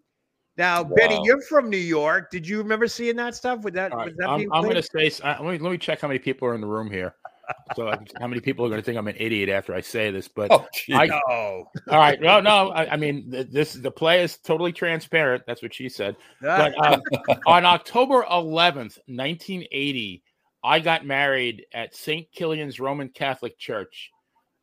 now, Benny, Wow. you're from New York. Did you remember seeing that stuff? Would that, All right, was that I'm, I'm going to say. uh, Let me let me check how many people are in the room here. So how many people are going to think I'm an idiot after I say this? But Oh, gee. I, Oh, all right, no, no. I, I mean, th- this the play is totally transparent. That's what she said. But um, on October 11th, 1980, I got married at St. Kilian's Roman Catholic Church.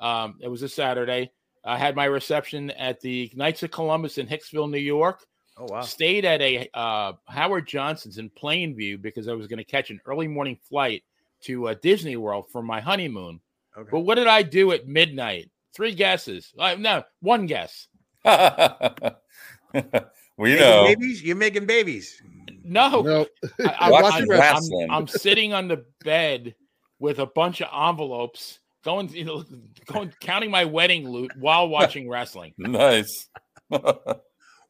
Um, it was a Saturday. I had my reception at the Knights of Columbus in Hicksville, New York. oh wow. Stayed at a uh, Howard Johnson's in Plainview because I was going to catch an early morning flight to uh, Disney World for my honeymoon. Okay. But what did I do at midnight? Three guesses. Uh, no, one guess. we Making know. babies? You're making babies. No, No, I, I, Watching I, am wrestling. I'm sitting on the bed with a bunch of envelopes, going, you know, going, counting my wedding loot while watching wrestling. Nice.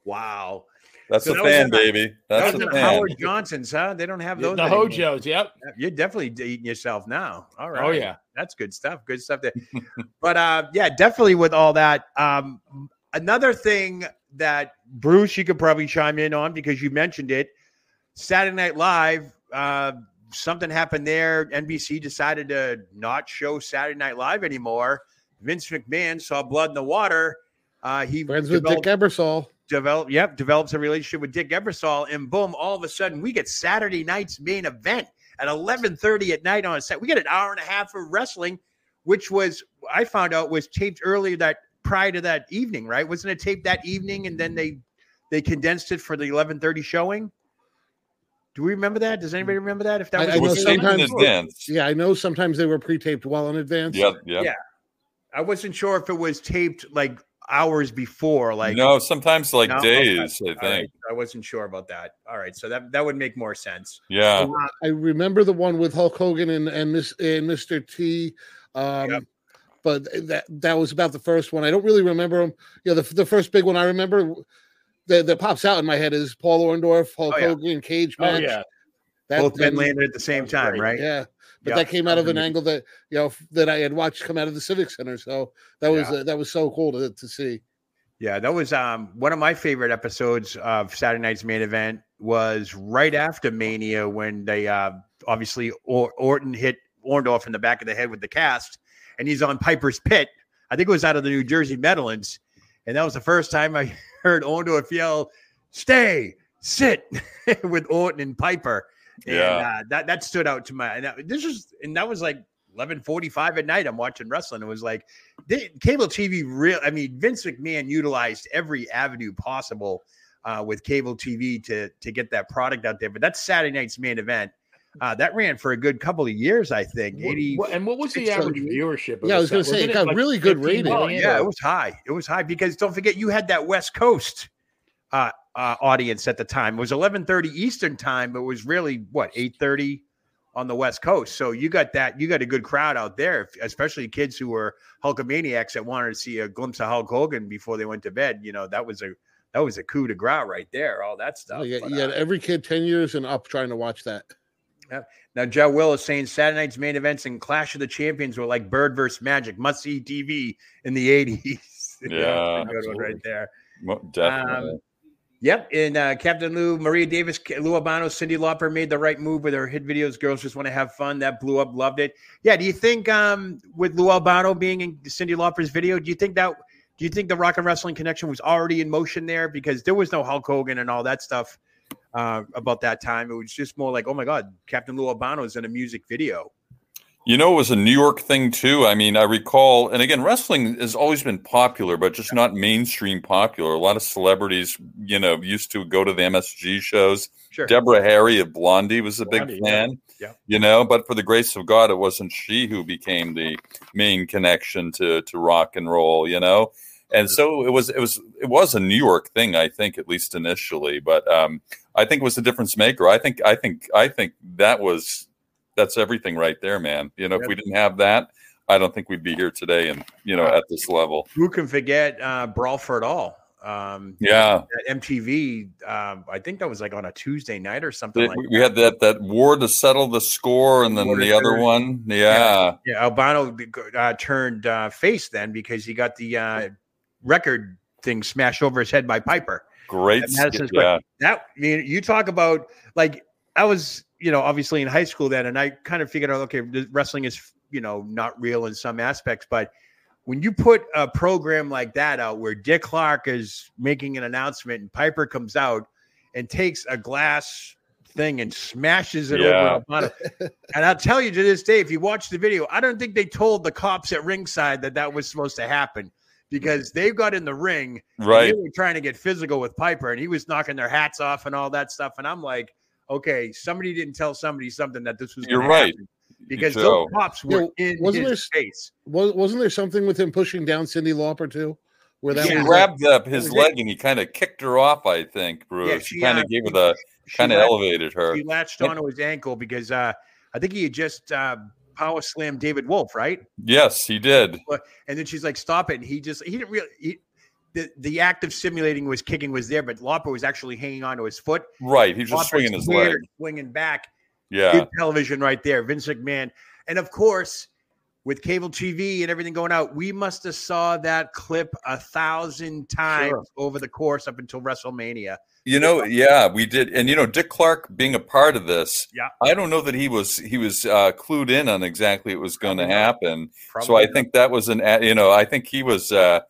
Wow. That's So a that fan, in a- baby. That That's was a in fan. Howard Johnson's, huh? They don't have The those. anymore. Hojos, yep. You're definitely eating yourself now. All right. Oh yeah. That's good stuff. Good stuff there. but uh yeah, definitely with all that. Um another thing that Bruce, you could probably chime in on because you mentioned it. Saturday Night Live, uh something happened there. NBC decided to not show Saturday Night Live anymore. Vince McMahon saw blood in the water. Uh he friends with Dick Ebersol. develop yep develops a relationship with dick ebersol and boom all of a sudden we get saturday night's main event at 11.30 at night on a set we get an hour and a half of wrestling which was i found out was taped earlier that prior to that evening right wasn't it taped that evening and then they they condensed it for the 11.30 showing do we remember that does anybody remember that if that I- was I the was taped in sometimes- advance. Yeah, I know sometimes they were pre-taped well in advance. Yeah, yeah. Yeah. i wasn't sure if it was taped like hours before like no, sometimes like No? Okay. days. I think. right. I wasn't sure about that. All right, so that that would make more sense. Yeah. I remember the one with Hulk Hogan and and Miss and Mr. T. Um, Yep. But that that was about the first one. I don't really remember them. You know, the, the first big one I remember that, that pops out in my head is Paul Orndorff, Hulk Oh, yeah. Hogan cage Oh match. yeah. That, Both men landed at the same time, right? Yeah, but Yeah. that came out of an Mhm. angle that you know that I had watched come out of the Civic Center. So that was Yeah. uh, that was so cool to, to see. Yeah, that was um one of my favorite episodes of Saturday Night's main event was right after Mania when they uh obviously or- Orton hit Orndorff in the back of the head with the cast, and he's on Piper's Pit. I think it was out of the New Jersey Meadowlands, and that was the first time I heard Orndorff yell, "Stay, sit," with Orton and Piper. And Yeah. uh, that that stood out to my. And that, this was and that was like eleven forty five at night. I'm watching wrestling. It was like the, cable TV. Real. I mean, Vince McMahon utilized every avenue possible uh, with cable TV to to get that product out there. But that's Saturday night's main event. Uh, that ran for a good couple of years, I think. Eighty. and what was the average viewership? Of Yeah, I was gonna say, it got really good 15 rating. Oh million? yeah, it was high. It was high because don't forget you had that West Coast uh, uh, audience at the time. It was eleven thirty Eastern time, but it was really what eight thirty on the West Coast. So you got that. You got a good crowd out there, especially kids who were Hulkamaniacs that wanted to see a glimpse of Hulk Hogan before they went to bed. You know that was a that was a coup de grace right there. All that stuff. Oh, yeah, But, you uh, had every kid ten years and up trying to watch that. Now, Joe Will is saying Saturday night's main events and Clash of the Champions were like Bird versus Magic, must see TV in the 80s. Yeah, good one right there. Definitely. Um, Yep. And uh, Captain Lou, Maria Davis, Lou Albano, Cyndi Lauper made the right move with her hit videos. Girls just want to have fun. That blew up. Loved it. Yeah. Do you think um, with Lou Albano being in Cyndi Lauper's video, do you think that, do you think the Rock and Wrestling connection was already in motion there? Because there was no Hulk Hogan and all that stuff uh, about that time. It was just more like, oh my God, Captain Lou Albano's in a music video. You know, it was a New York thing too. I mean, I recall, and again, wrestling has always been popular, but just not mainstream popular. A lot of celebrities, you know, used to go to the MSG shows. Sure. Deborah Harry of Blondie was a Blondie, big yeah. fan. Yeah. You know, but for the grace of God, it wasn't she who became the main connection to to rock and roll. You know, and so it was it was it was a New York thing, I think, at least initially. But um, I think it was the difference maker. I think I think I think that was that's everything right there, man. You know, if we didn't have that, I don't think we'd be here today and you know at this level. Who can forget uh, Brawl for It All? Um, Yeah. MTV. Um, I think that was like on a Tuesday night or something like we had that that war to settle the score, and then War the other settle- one, yeah, Yeah, Albano uh, turned uh, face then because he got the uh, record thing smashed over his head by Piper. Great, at Madison skit, Square. yeah. That I mean, you talk about like I was, you know, obviously in high school then, and I kind of figured out, okay, wrestling is, you know, not real in some aspects, but when you put a program like that out where Dick Clark is making an announcement and Piper comes out and takes a glass thing and smashes it Yeah. over and I'll tell you to this day, if you watch the video, I don't think they told the cops at ringside that that was supposed to happen because they got in the ring and Right. They were trying to get physical with Piper, and he was knocking their hats off and all that stuff. And I'm like, okay, somebody didn't tell somebody something that this was. You're right, happen. because Joe. those cops were Yeah, in wasn't his there- face. Was, wasn't there something with him pushing down Cyndi Lauper too? Where that He was grabbed up his was it. leg and he kind of kicked her off. I think Bruce. Yeah, he she, kind uh, of gave her the She kind of elevated her. He latched Yep. onto his ankle because uh, I think he had just uh, power slammed David Wolff, right? Yes, he did. And then she's like, "Stop it!" And he just he didn't really. He, the, the act of simulating was kicking was there, but Lauper was actually hanging onto his foot. Right, he was just swinging his leg. swinging back. Yeah, Good television right there, Vince McMahon, and of course, with cable TV and everything going out, we must have saw that clip a thousand times Sure. over the course up until WrestleMania. You know, yeah, we did, and you know, Dick Clark being a part of this. Yeah. I don't know that he was he was uh, clued in on exactly what was going to Probably happen. so Probably I think that was an you know I think he was uh,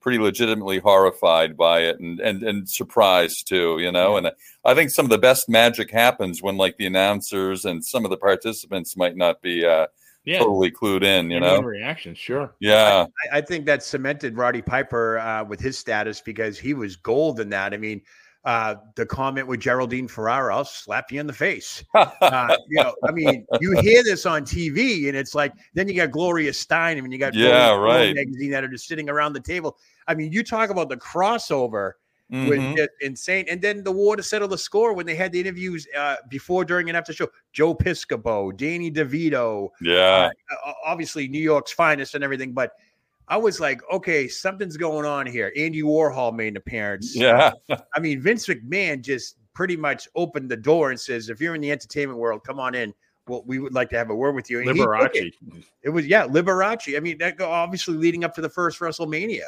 pretty legitimately horrified by it and and and surprised too. You know, and I think some of the best magic happens when like the announcers and some of the participants might not be uh, Yeah. totally clued in. You know, reaction, sure. yeah, I, I think that cemented Roddy Piper uh, with his status because he was gold in that. I mean, uh, the comment with Geraldine Ferraro, I'll slap you in the face. Uh, you know, I mean, you hear this on TV, and it's like then you got Gloria Steinem and you got Yeah, Rolling Stone right. magazine that are just sitting around the table. I mean, you talk about the crossover Mhm. with just insane, and then the war to settle the score when they had the interviews uh, before, during, and after the show. Joe Piscopo, Danny DeVito, yeah, uh, obviously New York's finest and everything, but I was like, okay, something's going on here. Andy Warhol made an appearance. yeah. I mean, Vince McMahon just pretty much opened the door and says, if you're in the entertainment world, come on in. Well, we would like to have a word with you. And Liberace. It. It was yeah, Liberace. I mean, that obviously leading up to the first WrestleMania.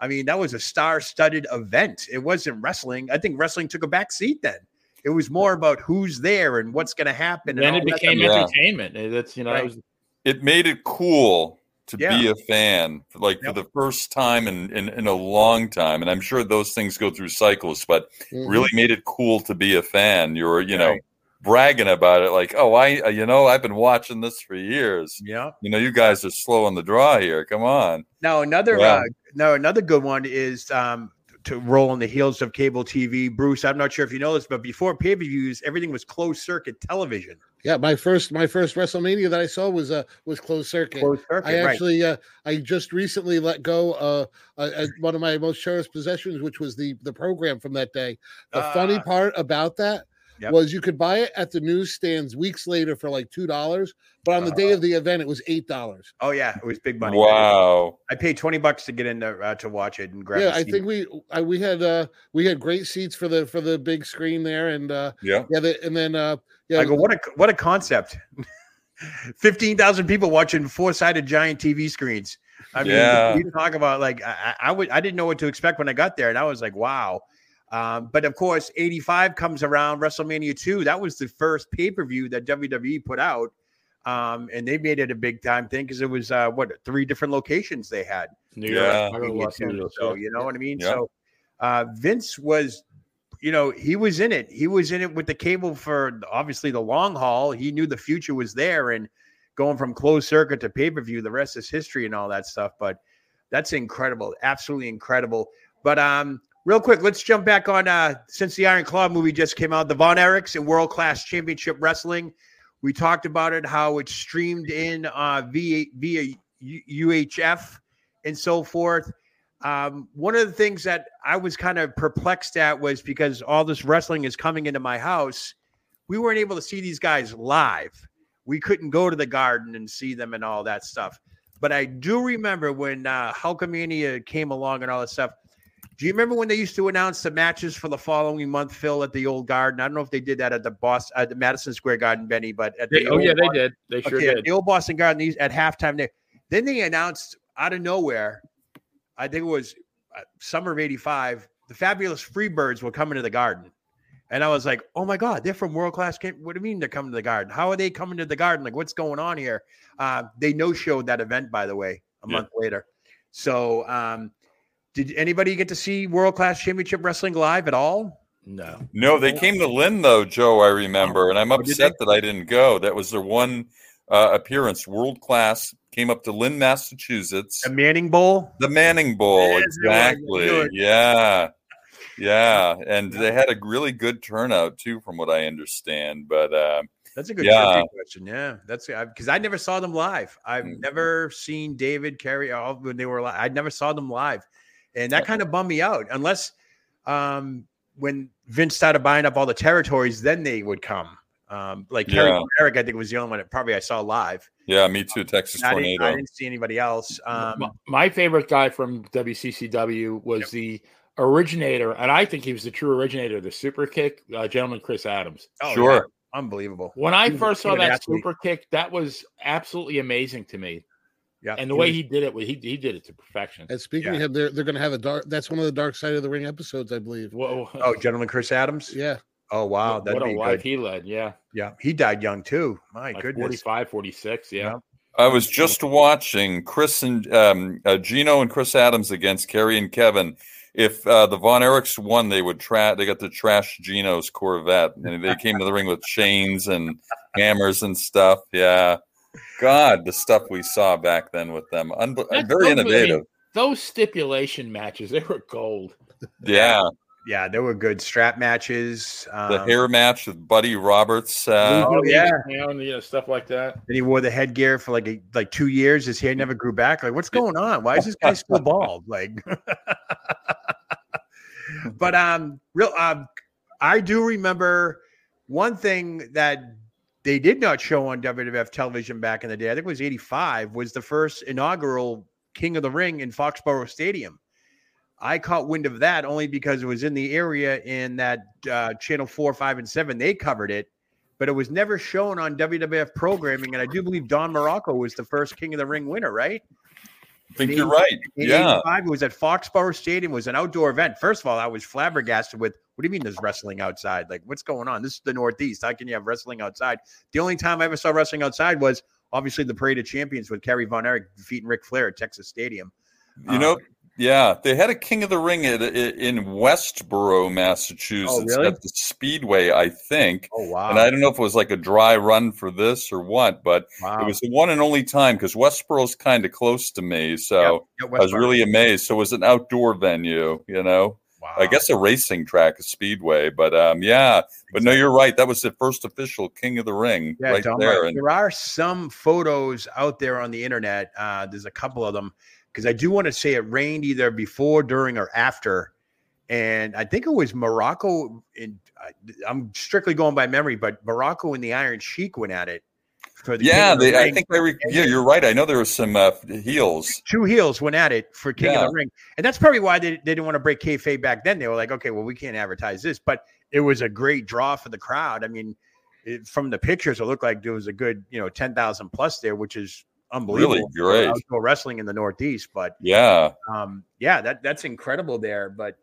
I mean, that was a star-studded event. It wasn't wrestling. I think wrestling took a back seat then. It was more about who's there and what's going to happen. Then and it all that became. Yeah. entertainment. Uh, That's you know that Right. was it made it cool to Yeah. be a fan like Yep. for the first time in, in in a long time and i'm sure those things go through cycles but Mhm. really made it cool to be a fan You're you know Right. Bragging about it like oh i uh, you know i've been watching this for years Yeah. you know you guys are slow on the draw here come on Now another Yeah. uh, no another good one is um, to roll on the heels of cable TV. Bruce, I'm not sure if you know this, but before pay per views, everything was closed circuit television. Yeah, my first my first WrestleMania that I saw was uh was closed circuit. Closed circuit, I right? actually uh I just recently let go uh, uh uh, one of my most cherished possessions, which was the the program from that day. The funny Ah. part about that Yep. was you could buy it at the newsstands weeks later for like two dollars, but on the day Uh-huh. of the event it was eight dollars. Oh yeah, it was big money. wow I paid twenty bucks to get in there uh, to watch it and grab. Yeah, a I seat. think we I, we had uh we had great seats for the for the big screen there, and uh yeah yeah, the, and then uh yeah, I go, what a what a concept. Fifteen thousand people watching four sided giant TV screens. I mean, Yeah. you talk about like I, I I would I didn't know what to expect when I got there, and I was like, wow. Um, but of course, eighty five comes around WrestleMania two. That was the first pay per view that WWE put out, um, and they made it a big time thing because it was uh, what three different locations they had. New Yeah. York, Chicago, Los So you know what I mean. Yeah. So uh, Vince was, you know, he was in it. He was in it with the cable for obviously the long haul. He knew the future was there, and going from closed circuit to pay per view. The rest is history and all that stuff. But that's incredible, absolutely incredible. But um, real quick, let's jump back on uh since the Iron Claw movie just came out, the Von Erichs and World Class Championship Wrestling. We talked about it, how it's streamed in uh via via UHF and so forth. Um, one of the things that I was kind of perplexed at was because all this wrestling is coming into my house, we weren't able to see these guys live. We couldn't go to the garden and see them and all that stuff. But I do remember when uh, Hulkamania came along and all that stuff. Do you remember when they used to announce the matches for the following month, Phil, at the old garden? I don't know if they did that at the Boston, at the Madison Square Garden, Benny, but at They- the oh yeah, they did. They sure okay, did. the old Boston Garden, these at halftime there. Then they announced out of nowhere, I think it was uh, summer of '85, the fabulous Freebirds were coming to the Garden, and I was like, "Oh my God, they're from World Class What do you mean they're coming to the Garden? How are they coming to the Garden? Like, what's going on here?" Uh, they no showed that event, by the way, a Yeah. month later. So, um, did anybody get to see World Class Championship Wrestling live at all? No. No, they came to Lynn though, Joe. I remember, and I'm Oh, upset that I didn't go. That was their one uh, appearance. World class came up to Lynn, Massachusetts. The Manning Bowl. The Manning Bowl, Yes, exactly. Yeah, yeah, and they had a really good turnout too, from what I understand. But uh, That's a good Yeah. question. Yeah, that's because I never saw them live. I've Mm. never seen David carry all when they were live. I never saw them live, and that kind of bummed me out. Unless um, when Vince started buying up all the territories, then they would come. Um, like Yeah. Eric, I think was the only one that probably I saw live. yeah, me too. Texas I didn't, Tornado. I didn't see anybody else. Um, My, favorite guy from WCCW was the originator, and I think he was the true originator of the super kick, uh, gentleman Chris Adams. oh, sure. yeah, unbelievable. When I He was a first saw that athlete. super kick, that was absolutely amazing to me. Yeah, And the way he did it, he he did it to perfection. And speaking Yeah. of him, they're they're gonna have a dark. That's one of the dark side of the ring episodes, I believe. Whoa, oh, gentleman Chris Adams. Yeah, Oh wow, that'd what a be life good. he led. Yeah, Yeah, he died young too. My like goodness. 45, 46. Yeah. Yeah. I was just watching Chris and um, uh, Gino and Chris Adams against Kerry and Kevin. If uh, the Von Erichs won, they would tra- They got to trash Gino's Corvette, and they came to the ring with chains and hammers and stuff. Yeah, God, the stuff we saw back then with them, Unbe- That's- very those- I mean, innovative. those stipulation matches, they were gold. Yeah, Yeah, they were good strap matches. the Um, hair match with Buddy Roberts. Uh, Oh, yeah. Down, you know, stuff like that. And he wore the headgear for like a, like two years. His hair never grew back. Like, what's going on? Why is this guy still bald? Like, but um, real um, I do remember one thing that they did not show on WWF television back in the day. I think it was '85. Was the first inaugural King of the Ring in Foxborough Stadium. I caught wind of that only because it was in the area in that uh, channel four, five, and seven. They covered it, but it was never shown on WWF programming. And I do believe Don Muraco was the first King of the Ring winner, right? I think in you're 80 right. Yeah, 85, it was at Foxborough Stadium. It was an outdoor event. First of all, I was flabbergasted with what do you mean there's wrestling outside? Like, what's going on? This is the Northeast. How can you have wrestling outside? The only time I ever saw wrestling outside was obviously the Parade of Champions with Kerry Von Erich defeating Ric Flair at Texas Stadium. you know. Um, Yeah, they had a King of the Ring at, in Westboro, Massachusetts, really? at the Speedway, I think. Oh wow! And I don't know if it was like a dry run for this or what, but wow. it was the one and only time because Westboro's kind of close to me. So Yeah, I was really amazed. So it was an outdoor venue, you know, wow. I guess a racing track, a speedway. But um, yeah, but no, you're right. That was the first official King of the Ring Yeah, right Tom, there. right. And there are some photos out there on the internet. Uh, there's a couple of them because I do want to say it rained either before, during, or after. And I think it was Muraco. In, I- I'm strictly going by memory, but Muraco and the Iron Sheik went at it. For the yeah, they, I think they re- yeah, you're right. I know there was some uh, heels. two heels went at it for King Yeah. of the Ring, and that's probably why they, they didn't want to break kayfabe back then. They were like, okay, well, we can't advertise this, but it was a great draw for the crowd. I mean, it, from the pictures, it looked like there was a good, you know, ten thousand plus there, which is unbelievable. Really great. outdoor wrestling in the Northeast, but Yeah, um, yeah, that that's incredible there. But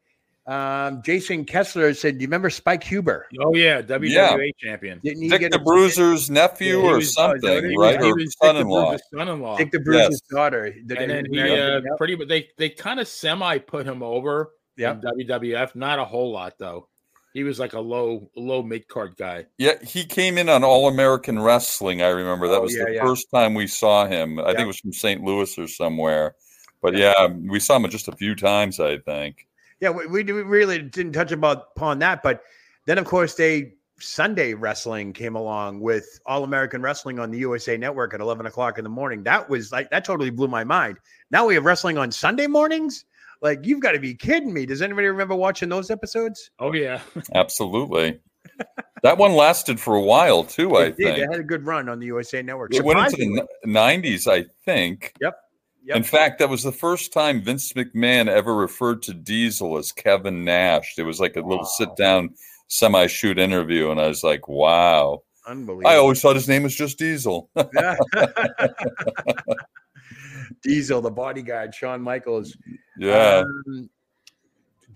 um, Jason Kessler said, "Do you remember Spike Huber? Oh yeah, WWE champion. Didn't he Dick get the a- Bruiser's nephew Yeah, or was- is that something, he right? was? He Or was Dick son-in-law. Bruiser's son-in-law. Dick the Bruiser's Yes. daughter? Did and they then he marry uh, pretty, but they they kind of semi put him over Yeah. WWF. Not a whole lot though. He was like a low low mid card guy. Yeah, he came in on All American Wrestling. I remember that Oh, was yeah, the yeah. first time we saw him. I think it was from St. Louis or somewhere. But yeah, we saw him just a few times. I think. Yeah, we, we really didn't touch about upon that, but then of course they Sunday wrestling came along with All American Wrestling on the USA Network at eleven o'clock in the morning. That was like that totally blew my mind. Now we have wrestling on Sunday mornings. Like you've got to be kidding me. Does anybody remember watching those episodes? Oh yeah. Absolutely. that one lasted for a while too. I did. They think had a good run on the USA Network. it went into the n- '90s. I think. Yep. Yep. In fact, that was the first time Vince McMahon ever referred to Diesel as Kevin Nash. It was like a little sit down, semi shoot interview. And I was like, wow. Unbelievable. I always thought his name was just Diesel. Diesel, the bodyguard, Shawn Michaels. yeah. Um,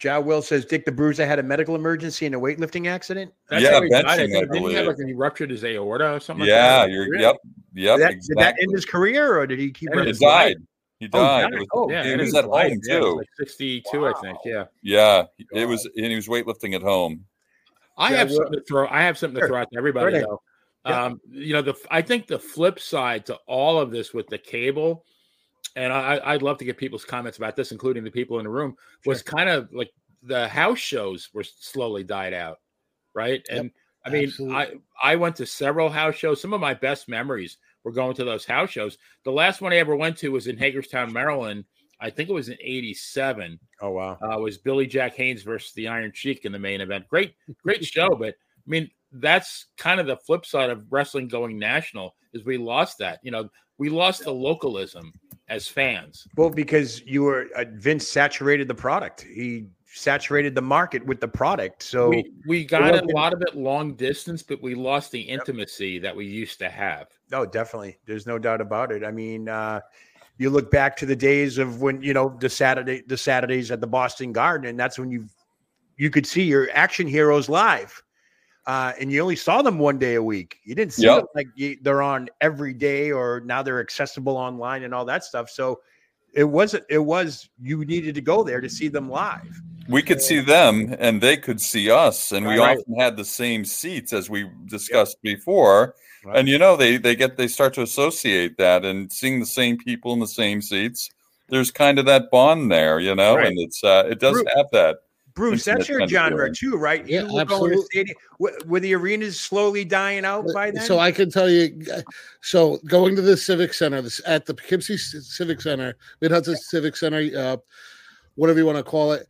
Ja Will says Dick the Bruiser had a medical emergency in a weightlifting accident. That's Yeah, how he benching, I I. Didn't he have believe. like he ruptured his aorta or something? yeah. like that? You're, Really? yep. Yep. Did that, exactly. did that end his career, or did he keep? Ended he his wrestling? died. He Oh, died. died. It was- Oh, he was at his home life. Yeah, too. like 62, I think. Yeah. Yeah, it was, and he was weightlifting at home. I Yeah, have well- something to throw. I have something to Sure. throw out to everybody ahead. though. Yeah. Um, you know, the I think the flip side to all of this with the cable, and I, I'd love to get people's comments about this, including the people in the room, was kind of like the house shows were slowly died out, right? And I mean, I absolutely. I went to several house shows. Some of my best memories were going to those house shows. The last one I ever went to was in Hagerstown, Maryland. I think it was in '87 Oh wow! uh, was Billy Jack Haynes versus the Iron Sheik in the main event. Great, great show, but I mean that's kind of the flip side of wrestling going national is we lost that. You know, we lost the localism as fans. Well, because you were uh, Vince saturated the product. He saturated the market with the product. So we we got a lot of it long distance, but we lost the intimacy that we used to have. No, definitely. There's no doubt about it. I mean, uh, you look back to the days of when you know the Saturday, the Saturdays at the Boston Garden, and that's when you you could see your action heroes live, uh, and you only saw them one day a week. You didn't see Yep. them like you, they're on every day, or now they're accessible online and all that stuff. So it wasn't. It was you needed to go there to see them live. We could see them, and they could see us, and we Right. often had the same seats as we discussed before. Right. And you know, they they get they start to associate that, and seeing the same people in the same seats. There's kind of that bond there, you know, Right. and it's uh, it does Bruce- have that. Bruce, that's your genre feeling. too, right? Yeah, you were going to absolutely. stadium. Were, were the arenas slowly dying out by then? So I can tell you, so going to the Civic Center, this at the Poughkeepsie Civic Center, Mid Hudson Civic Center, uh, whatever you want to call it.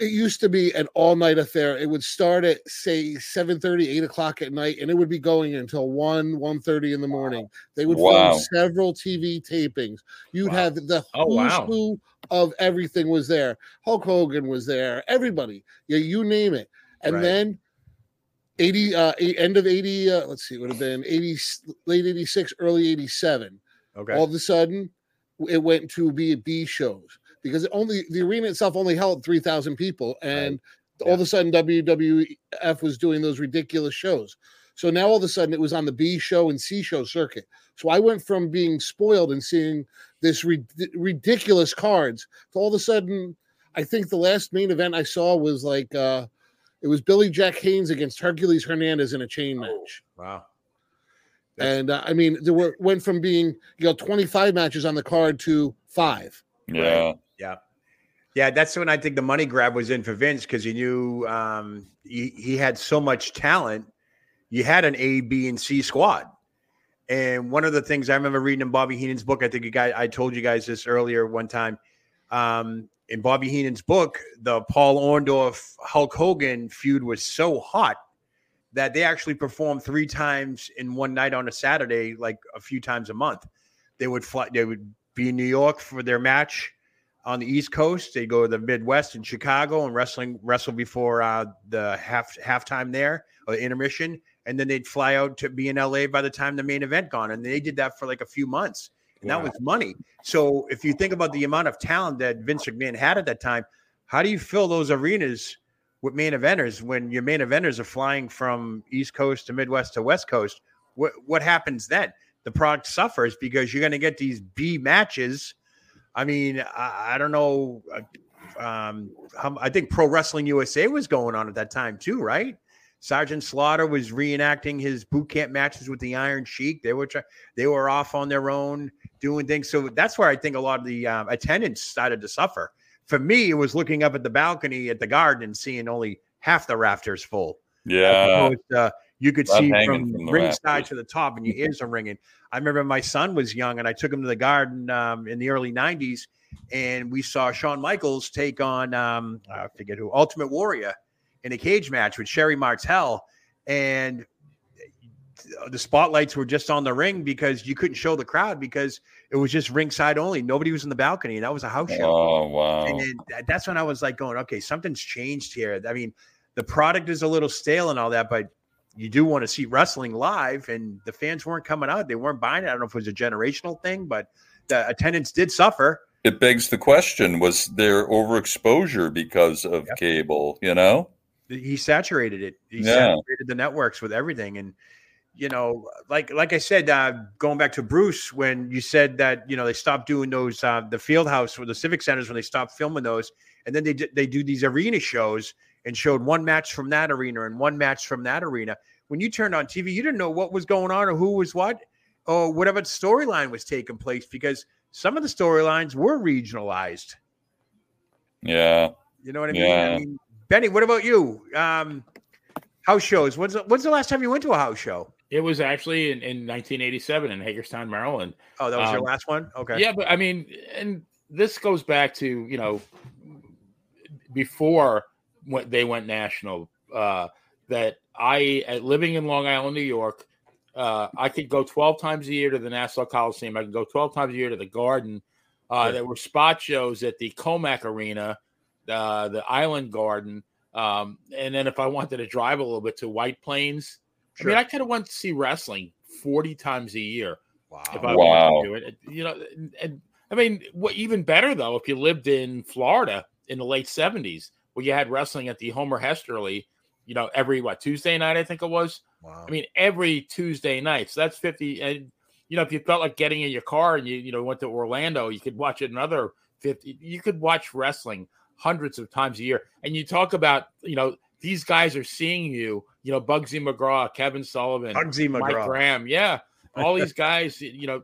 It used to be an all-night affair. It would start at say 7 30 8 o'clock at night, and it would be going until 1 1 30 in the morning. They would Wow. film several TV tapings. You'd Wow. have the Oh, who's wow. who of everything was there. Hulk Hogan was there, everybody. Yeah, you name it. And Right. then 80 uh eight- end of 80 uh, let's see it would have been 80 late 86 early 87 okay. all of a sudden it went to be b shows because it only the arena itself only held 3000 people and all of a sudden wwf was doing those ridiculous shows so now all of a sudden it was on the b show and c show circuit so i went from being spoiled and seeing this ri- ridiculous cards to all of a sudden i think the last main event i saw was like uh it was Billy Jack Haynes against Hercules Hernandez in a chain match. wow. That's- And uh, I mean, there were went from being you know 25 matches on the card to five. Yeah. Yeah. Yeah, that's when I think the money grab was in for Vince because he knew um, he, he had so much talent. You had an A, B, and C squad. And one of the things I remember reading in Bobby Heenan's book, I think you guys, I told you guys this earlier one time. Um, in Bobby Heenan's book, the Paul Orndorff Hulk Hogan feud was so hot that they actually performed three times in one night on a Saturday, like a few times a month. They would fly, they would be in New York for their match on the East Coast. They go to the Midwest in Chicago and wrestling wrestle before uh, the half halftime there or intermission, and then they'd fly out to be in LA by the time the main event gone. And they did that for like a few months, and that was money. So if you think about the amount of talent that Vince McMahon had at that time, how do you fill those arenas with main eventers when your main eventers are flying from East Coast to Midwest to West Coast? What what happens then? The product suffers because you're going to get these B matches. I mean, I, I don't know. uh, um, how- I think Pro Wrestling USA was going on at that time too, right? Sergeant Slaughter was reenacting his boot camp matches with the Iron Sheik. They were try- they were off on their own doing things. So that's where I think a lot of the um, attendance started to suffer. For me, it was looking up at the balcony at the garden and seeing only half the rafters full. Yeah. Opposed, uh, you could see from, from ringside to the top, and your ears are ringing. I remember my son was young, and I took him to the garden um, in the early '90s, and we saw Shawn Michaels take on um, I forget who, Ultimate Warrior, in a cage match with Sherri Martel, and the spotlights were just on the ring because you couldn't show the crowd because it was just ringside only. Nobody was in the balcony, and that was a house show. Oh wow. And then that's when I was like going, okay, something's changed here. I mean, the product is a little stale and all that, but you do want to see wrestling live, and the fans weren't coming out. They weren't buying it. I don't know if it was a generational thing, but the attendance did suffer. It begs the question: Was there overexposure because of cable? You know. He saturated it. He Yeah. saturated the networks with everything, and you know, like like I said, uh, going back to Bruce, when you said that you know they stopped doing those uh, the field house or the civic centers when they stopped filming those, and then they d- they do these arena shows and showed one match from that arena and one match from that arena. When you turned on TV, you didn't know what was going on or who was what or whatever storyline was taking place because some of the storylines were regionalized. Yeah. You know what I mean? Yeah. I mean, Benny, what about you? Um, house shows. When's the, when's the last time you went to a house show? It was actually in, in 1987 in Hagerstown, Maryland. Oh, that was your Um, last one. Okay. Yeah, but I mean, and this goes back to you know before went, they went national. Uh, that I, at living in Long Island, New York, uh, I could go 12 times a year to the Nassau Coliseum. I could go 12 times a year to the Garden. Uh, yeah. There were spot shows at the Commack Arena, uh, the Island Garden, um, and then if I wanted to drive a little bit to White Plains, sure. I mean, I could have went to see wrestling 40 times a year. Wow. If I wow. wanted to do it, you know, and, and I mean, what even better though, if you lived in Florida in the late 70s, well, you had wrestling at the Homer Hesterly, you know, every what Tuesday night, I think it was. Wow. I mean, every Tuesday night. So that's 50. And, you know, if you felt like getting in your car and you, you know, went to Orlando, you could watch another 50. You could watch wrestling hundreds of times a year. And you talk about, you know, these guys are seeing you, you know, Bugsy McGraw, Kevin Sullivan, Bugsy McGraw, Mike Graham. Yeah. All these guys, you know,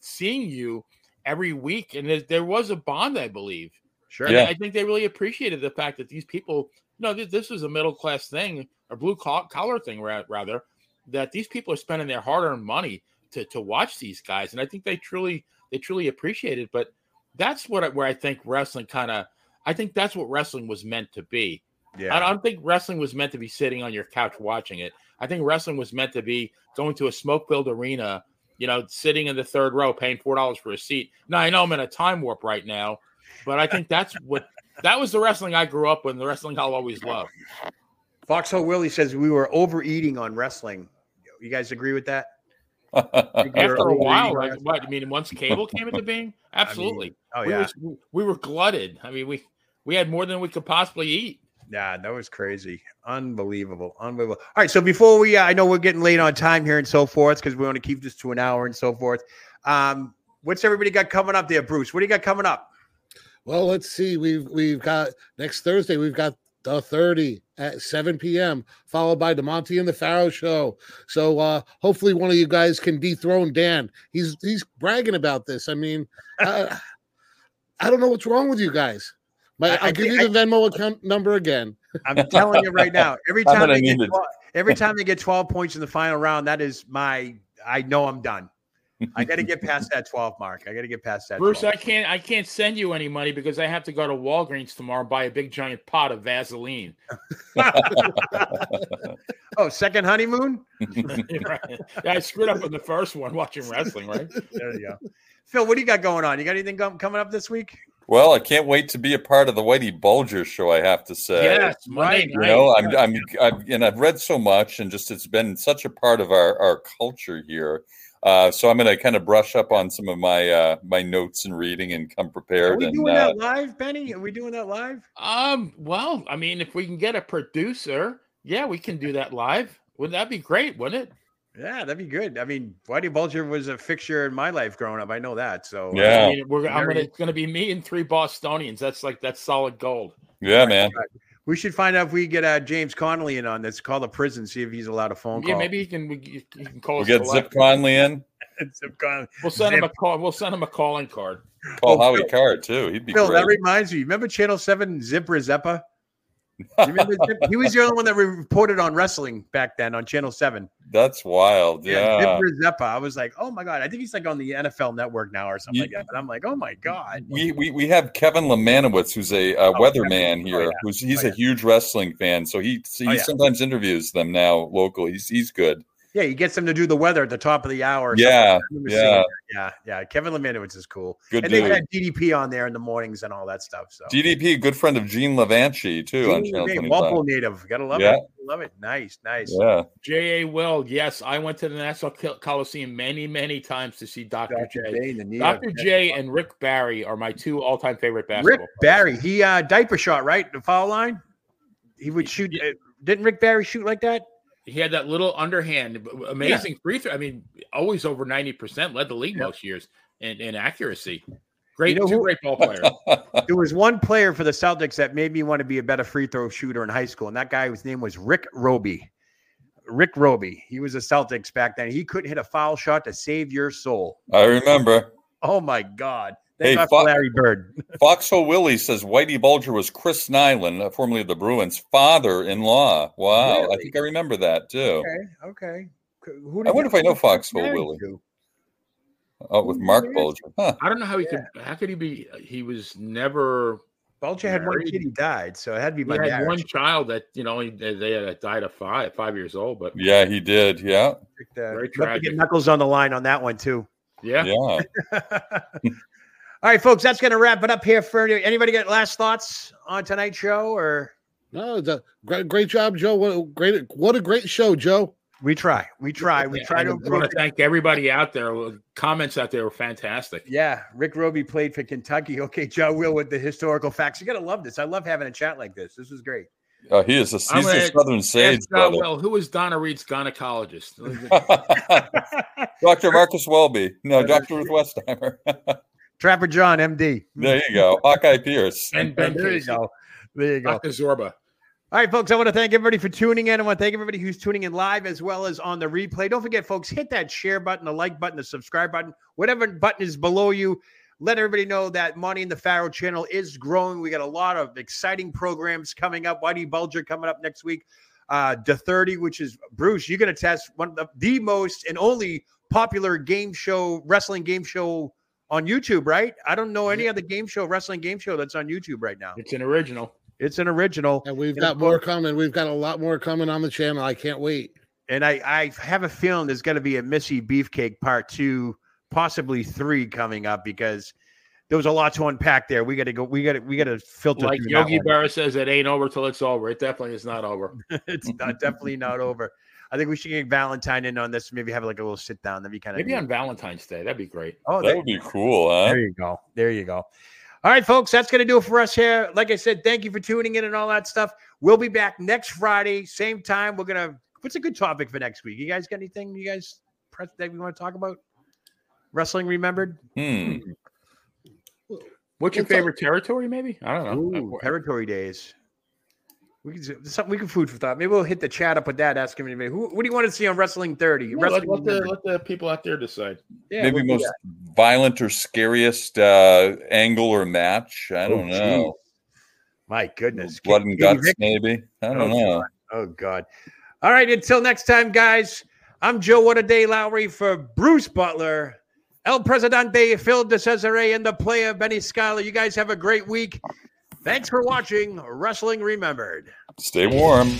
seeing you every week. And there, there was a bond, I believe, Sure. Yeah. I think they really appreciated the fact that these people, you know, this, this is a middle class thing, a blue collar thing, rather, that these people are spending their hard earned money to to watch these guys, and I think they truly they truly appreciate it. But that's what where I think wrestling kind of, I think that's what wrestling was meant to be. Yeah. I don't think wrestling was meant to be sitting on your couch watching it. I think wrestling was meant to be going to a smoke filled arena, you know, sitting in the third row, paying four dollars for a seat. Now I know I'm in a time warp right now, but I think that's what that was the wrestling I grew up with, and the wrestling I'll always love. Foxhole Willie says we were overeating on wrestling. You guys agree with that? Think we were After a while, overeating like what I mean, once cable came into being, absolutely. oh we yeah. were, we were glutted. I mean, we we had more than we could possibly eat. Yeah, that was crazy. Unbelievable. Unbelievable. All right. So before we, uh, I know we're getting late on time here and so forth because we want to keep this to an hour and so forth. Um, what's everybody got coming up there, Bruce? What do you got coming up? Well, let's see. We've we've got next Thursday. We've got the thirty at seven p.m. Followed by the Monty and the Pharaoh show. So uh hopefully one of you guys can dethrone Dan. He's he's bragging about this. I mean, uh, I don't know what's wrong with you guys. My, I- I I'll give think- you the Venmo account number again. I'm telling you right now. Every time gonna they get 12, every time they get 12 points in the final round, that is my. I know I'm done. I got to get past that 12 mark. I got to get past that. Bruce, 12. I can't I can't send you any money because I have to go to Walgreens tomorrow and buy a big giant pot of Vaseline. oh, second honeymoon. Right. Yeah, I screwed up on the first one watching wrestling, right? There you go. Phil, what do you got going on? You got anything com- coming up this week? Well, I can't wait to be a part of the Whitey Bulger show. I have to say, yes, Monday right, you know, I'm, I'm, I've, and I've read so much, and just it's been such a part of our our culture here. Uh, so I'm going to kind of brush up on some of my uh, my notes and reading and come prepared. Are prepared. we and doing uh, that live, Benny? Are we doing that live? Um, well, I mean, if we can get a producer, yeah, we can do that live. Wouldn't that be great, wouldn't it? Yeah, that'd be good. I mean, Whitey Bulger was a fixture in my life growing up. I know that. So Yeah. I mean, we're, I'm gonna, it's gonna be me and three Bostonians. That's like that's solid gold. Yeah, man. We should find out if we get uh, James Connolly in on this. Call the prison, see if he's allowed a phone Yeah, call. Yeah, maybe he can we, you can call We'll us. get Zip Conley in. Zip Connolly. We'll send him a call. We'll send him a calling card. Call Well, Howie Card too. He'd be Phil, that reminds me. Remember Channel Seven Zip Rizeppa? Remember He was the only one that reported on wrestling back then on Channel Seven. That's wild. Yeah. Zip Rizeppa. I was like, oh my god. I think he's like on the NFL Network now or something like that. And I'm like, oh my god. We, we we have Kevin Lemanowicz, who's a uh, weatherman here. Oh, yeah. Who's he's Oh, a huge wrestling fan, so he he Oh, yeah. sometimes interviews them now locally. He's he's good. Yeah, he gets them to do the weather at the top of the hour. Yeah, something. I remember seeing yeah. yeah, yeah. Kevin Lemanowicz is cool. Good and they dude. had DDP on there in the mornings and all that stuff. So DDP, good friend of Gene Lavanchy too on Gene Channel LeMay, Walpole native. Gotta love Yeah. it. Love it. Nice, nice. Yeah, J.A. Will, yes, I went to the Nassau Col- Coliseum many, many times to see Dr. Dr. J. J, Dr. J and Rick Barry are my two all-time favorite basketball. Rick Barry, he uh diaper shot, right? The foul line. He would shoot. Uh, didn't Rick Barry shoot like that? He had that little underhand, amazing free throw. I mean, always over ninety percent, led the league Yeah. most years in, in accuracy. Great, know two who- great ball player. There was one player for the Celtics that made me want to be a better free throw shooter in high school, and that guy, his name was Rick Robey. Rick Robey. He was a Celtics back then. He couldn't hit a foul shot to save your soul. I remember. Oh my God! Hey, Thank God for fuck. Larry Bird. Foxhole Willie says Whitey Bulger was Chris Nilan, uh, formerly of the Bruins, father-in-law. Wow, I think I remember that too. Okay, okay. Who I wonder if I know who was he Foxhole Willie. to? Oh, with Mark Bulger. Huh. I don't know how he could. How could he be? He was never. Bulger had one Married. kid. He died, so it had to be He my had marriage. one child that you know he, they they had died at five five years old, but Yeah, he did. Yeah, Very Very Get. Knuckles on the line on that one too. yeah. yeah. All right, folks, that's going to wrap it up here. For anybody got last thoughts on tonight's show, or No, it's a great, great job, Joe. What a great, what a great show, Joe. we try, we try, we try to I want to thank everybody out there. Comments out there were fantastic. Yeah, Rick Robey played for Kentucky. Okay, Joe Will with the historical facts. You got to love this. I love having a chat like this. This is great. Uh, he is a, he's I'm the gonna Southern Sage Ask well, who is Donna Reed's gynecologist? Dr. Marcus Welby. No, Dr. Ruth Westheimer. Trapper John, MD. there you go. Hawkeye Pierce. and Ben there you go. There you go. Dr. Zorba. All right, folks, I want to thank everybody for tuning in. I want to thank everybody who's tuning in live as well as on the replay. Don't forget, folks, hit that share button, the like button, the subscribe button, whatever button is below you. Let everybody know that Money in the Faro channel is growing. We got a lot of exciting programs coming up. Whitey Bulger coming up next week. Uh, the 30, which is Bruce, you're going to test one of the, the most and only popular game show, wrestling game show on YouTube, right? I don't know any other game show, wrestling game show that's on YouTube right now. It's an original. It's an original. And we've And got more coming. We've got a lot more coming on the channel. I can't wait. And I, I have a feeling there's going to be a Missy Beefcake part two, possibly three coming up because there was a lot to unpack there. We got to go. We got to. We got to filter. Like Yogi one. Berra says, it ain't over till it's over. It definitely is not over. it's not definitely not over. I think we should get Valentine in on this. Maybe have like a little sit down. That'd be kind of Maybe on Valentine's Day. That'd be great. Oh, that would be cool, huh? there you go. There you go. All right, folks, that's going to do it for us here. Like I said, thank you for tuning in and all that stuff. We'll be back next Friday, same time. We're gonna. What's a good topic for next week? You guys got anything? You guys press that we want to talk about? Wrestling remembered. Hmm. What's your What's up? favorite territory? Maybe I don't know. Ooh, territory days. We can something we can food for thought. Maybe we'll hit the chat up with that. Ask him anybody. Who, what do you want to see on Wrestling 30? Yeah, let, Wrestling let the, let the people out there decide. yeah, Maybe we'll most violent or scariest uh, angle or match. I don't Oh, know. My goodness. Blood and guts, Vick- maybe. I Oh, don't know. Oh God. All right. Until next time, guys. I'm Joe What a Day Lowry for Bruce Butler, El Presidente, Phil DeCesare, and the player Benny Schuyler. You guys have a great week. Thanks for watching Wrestling Remembered. Stay warm.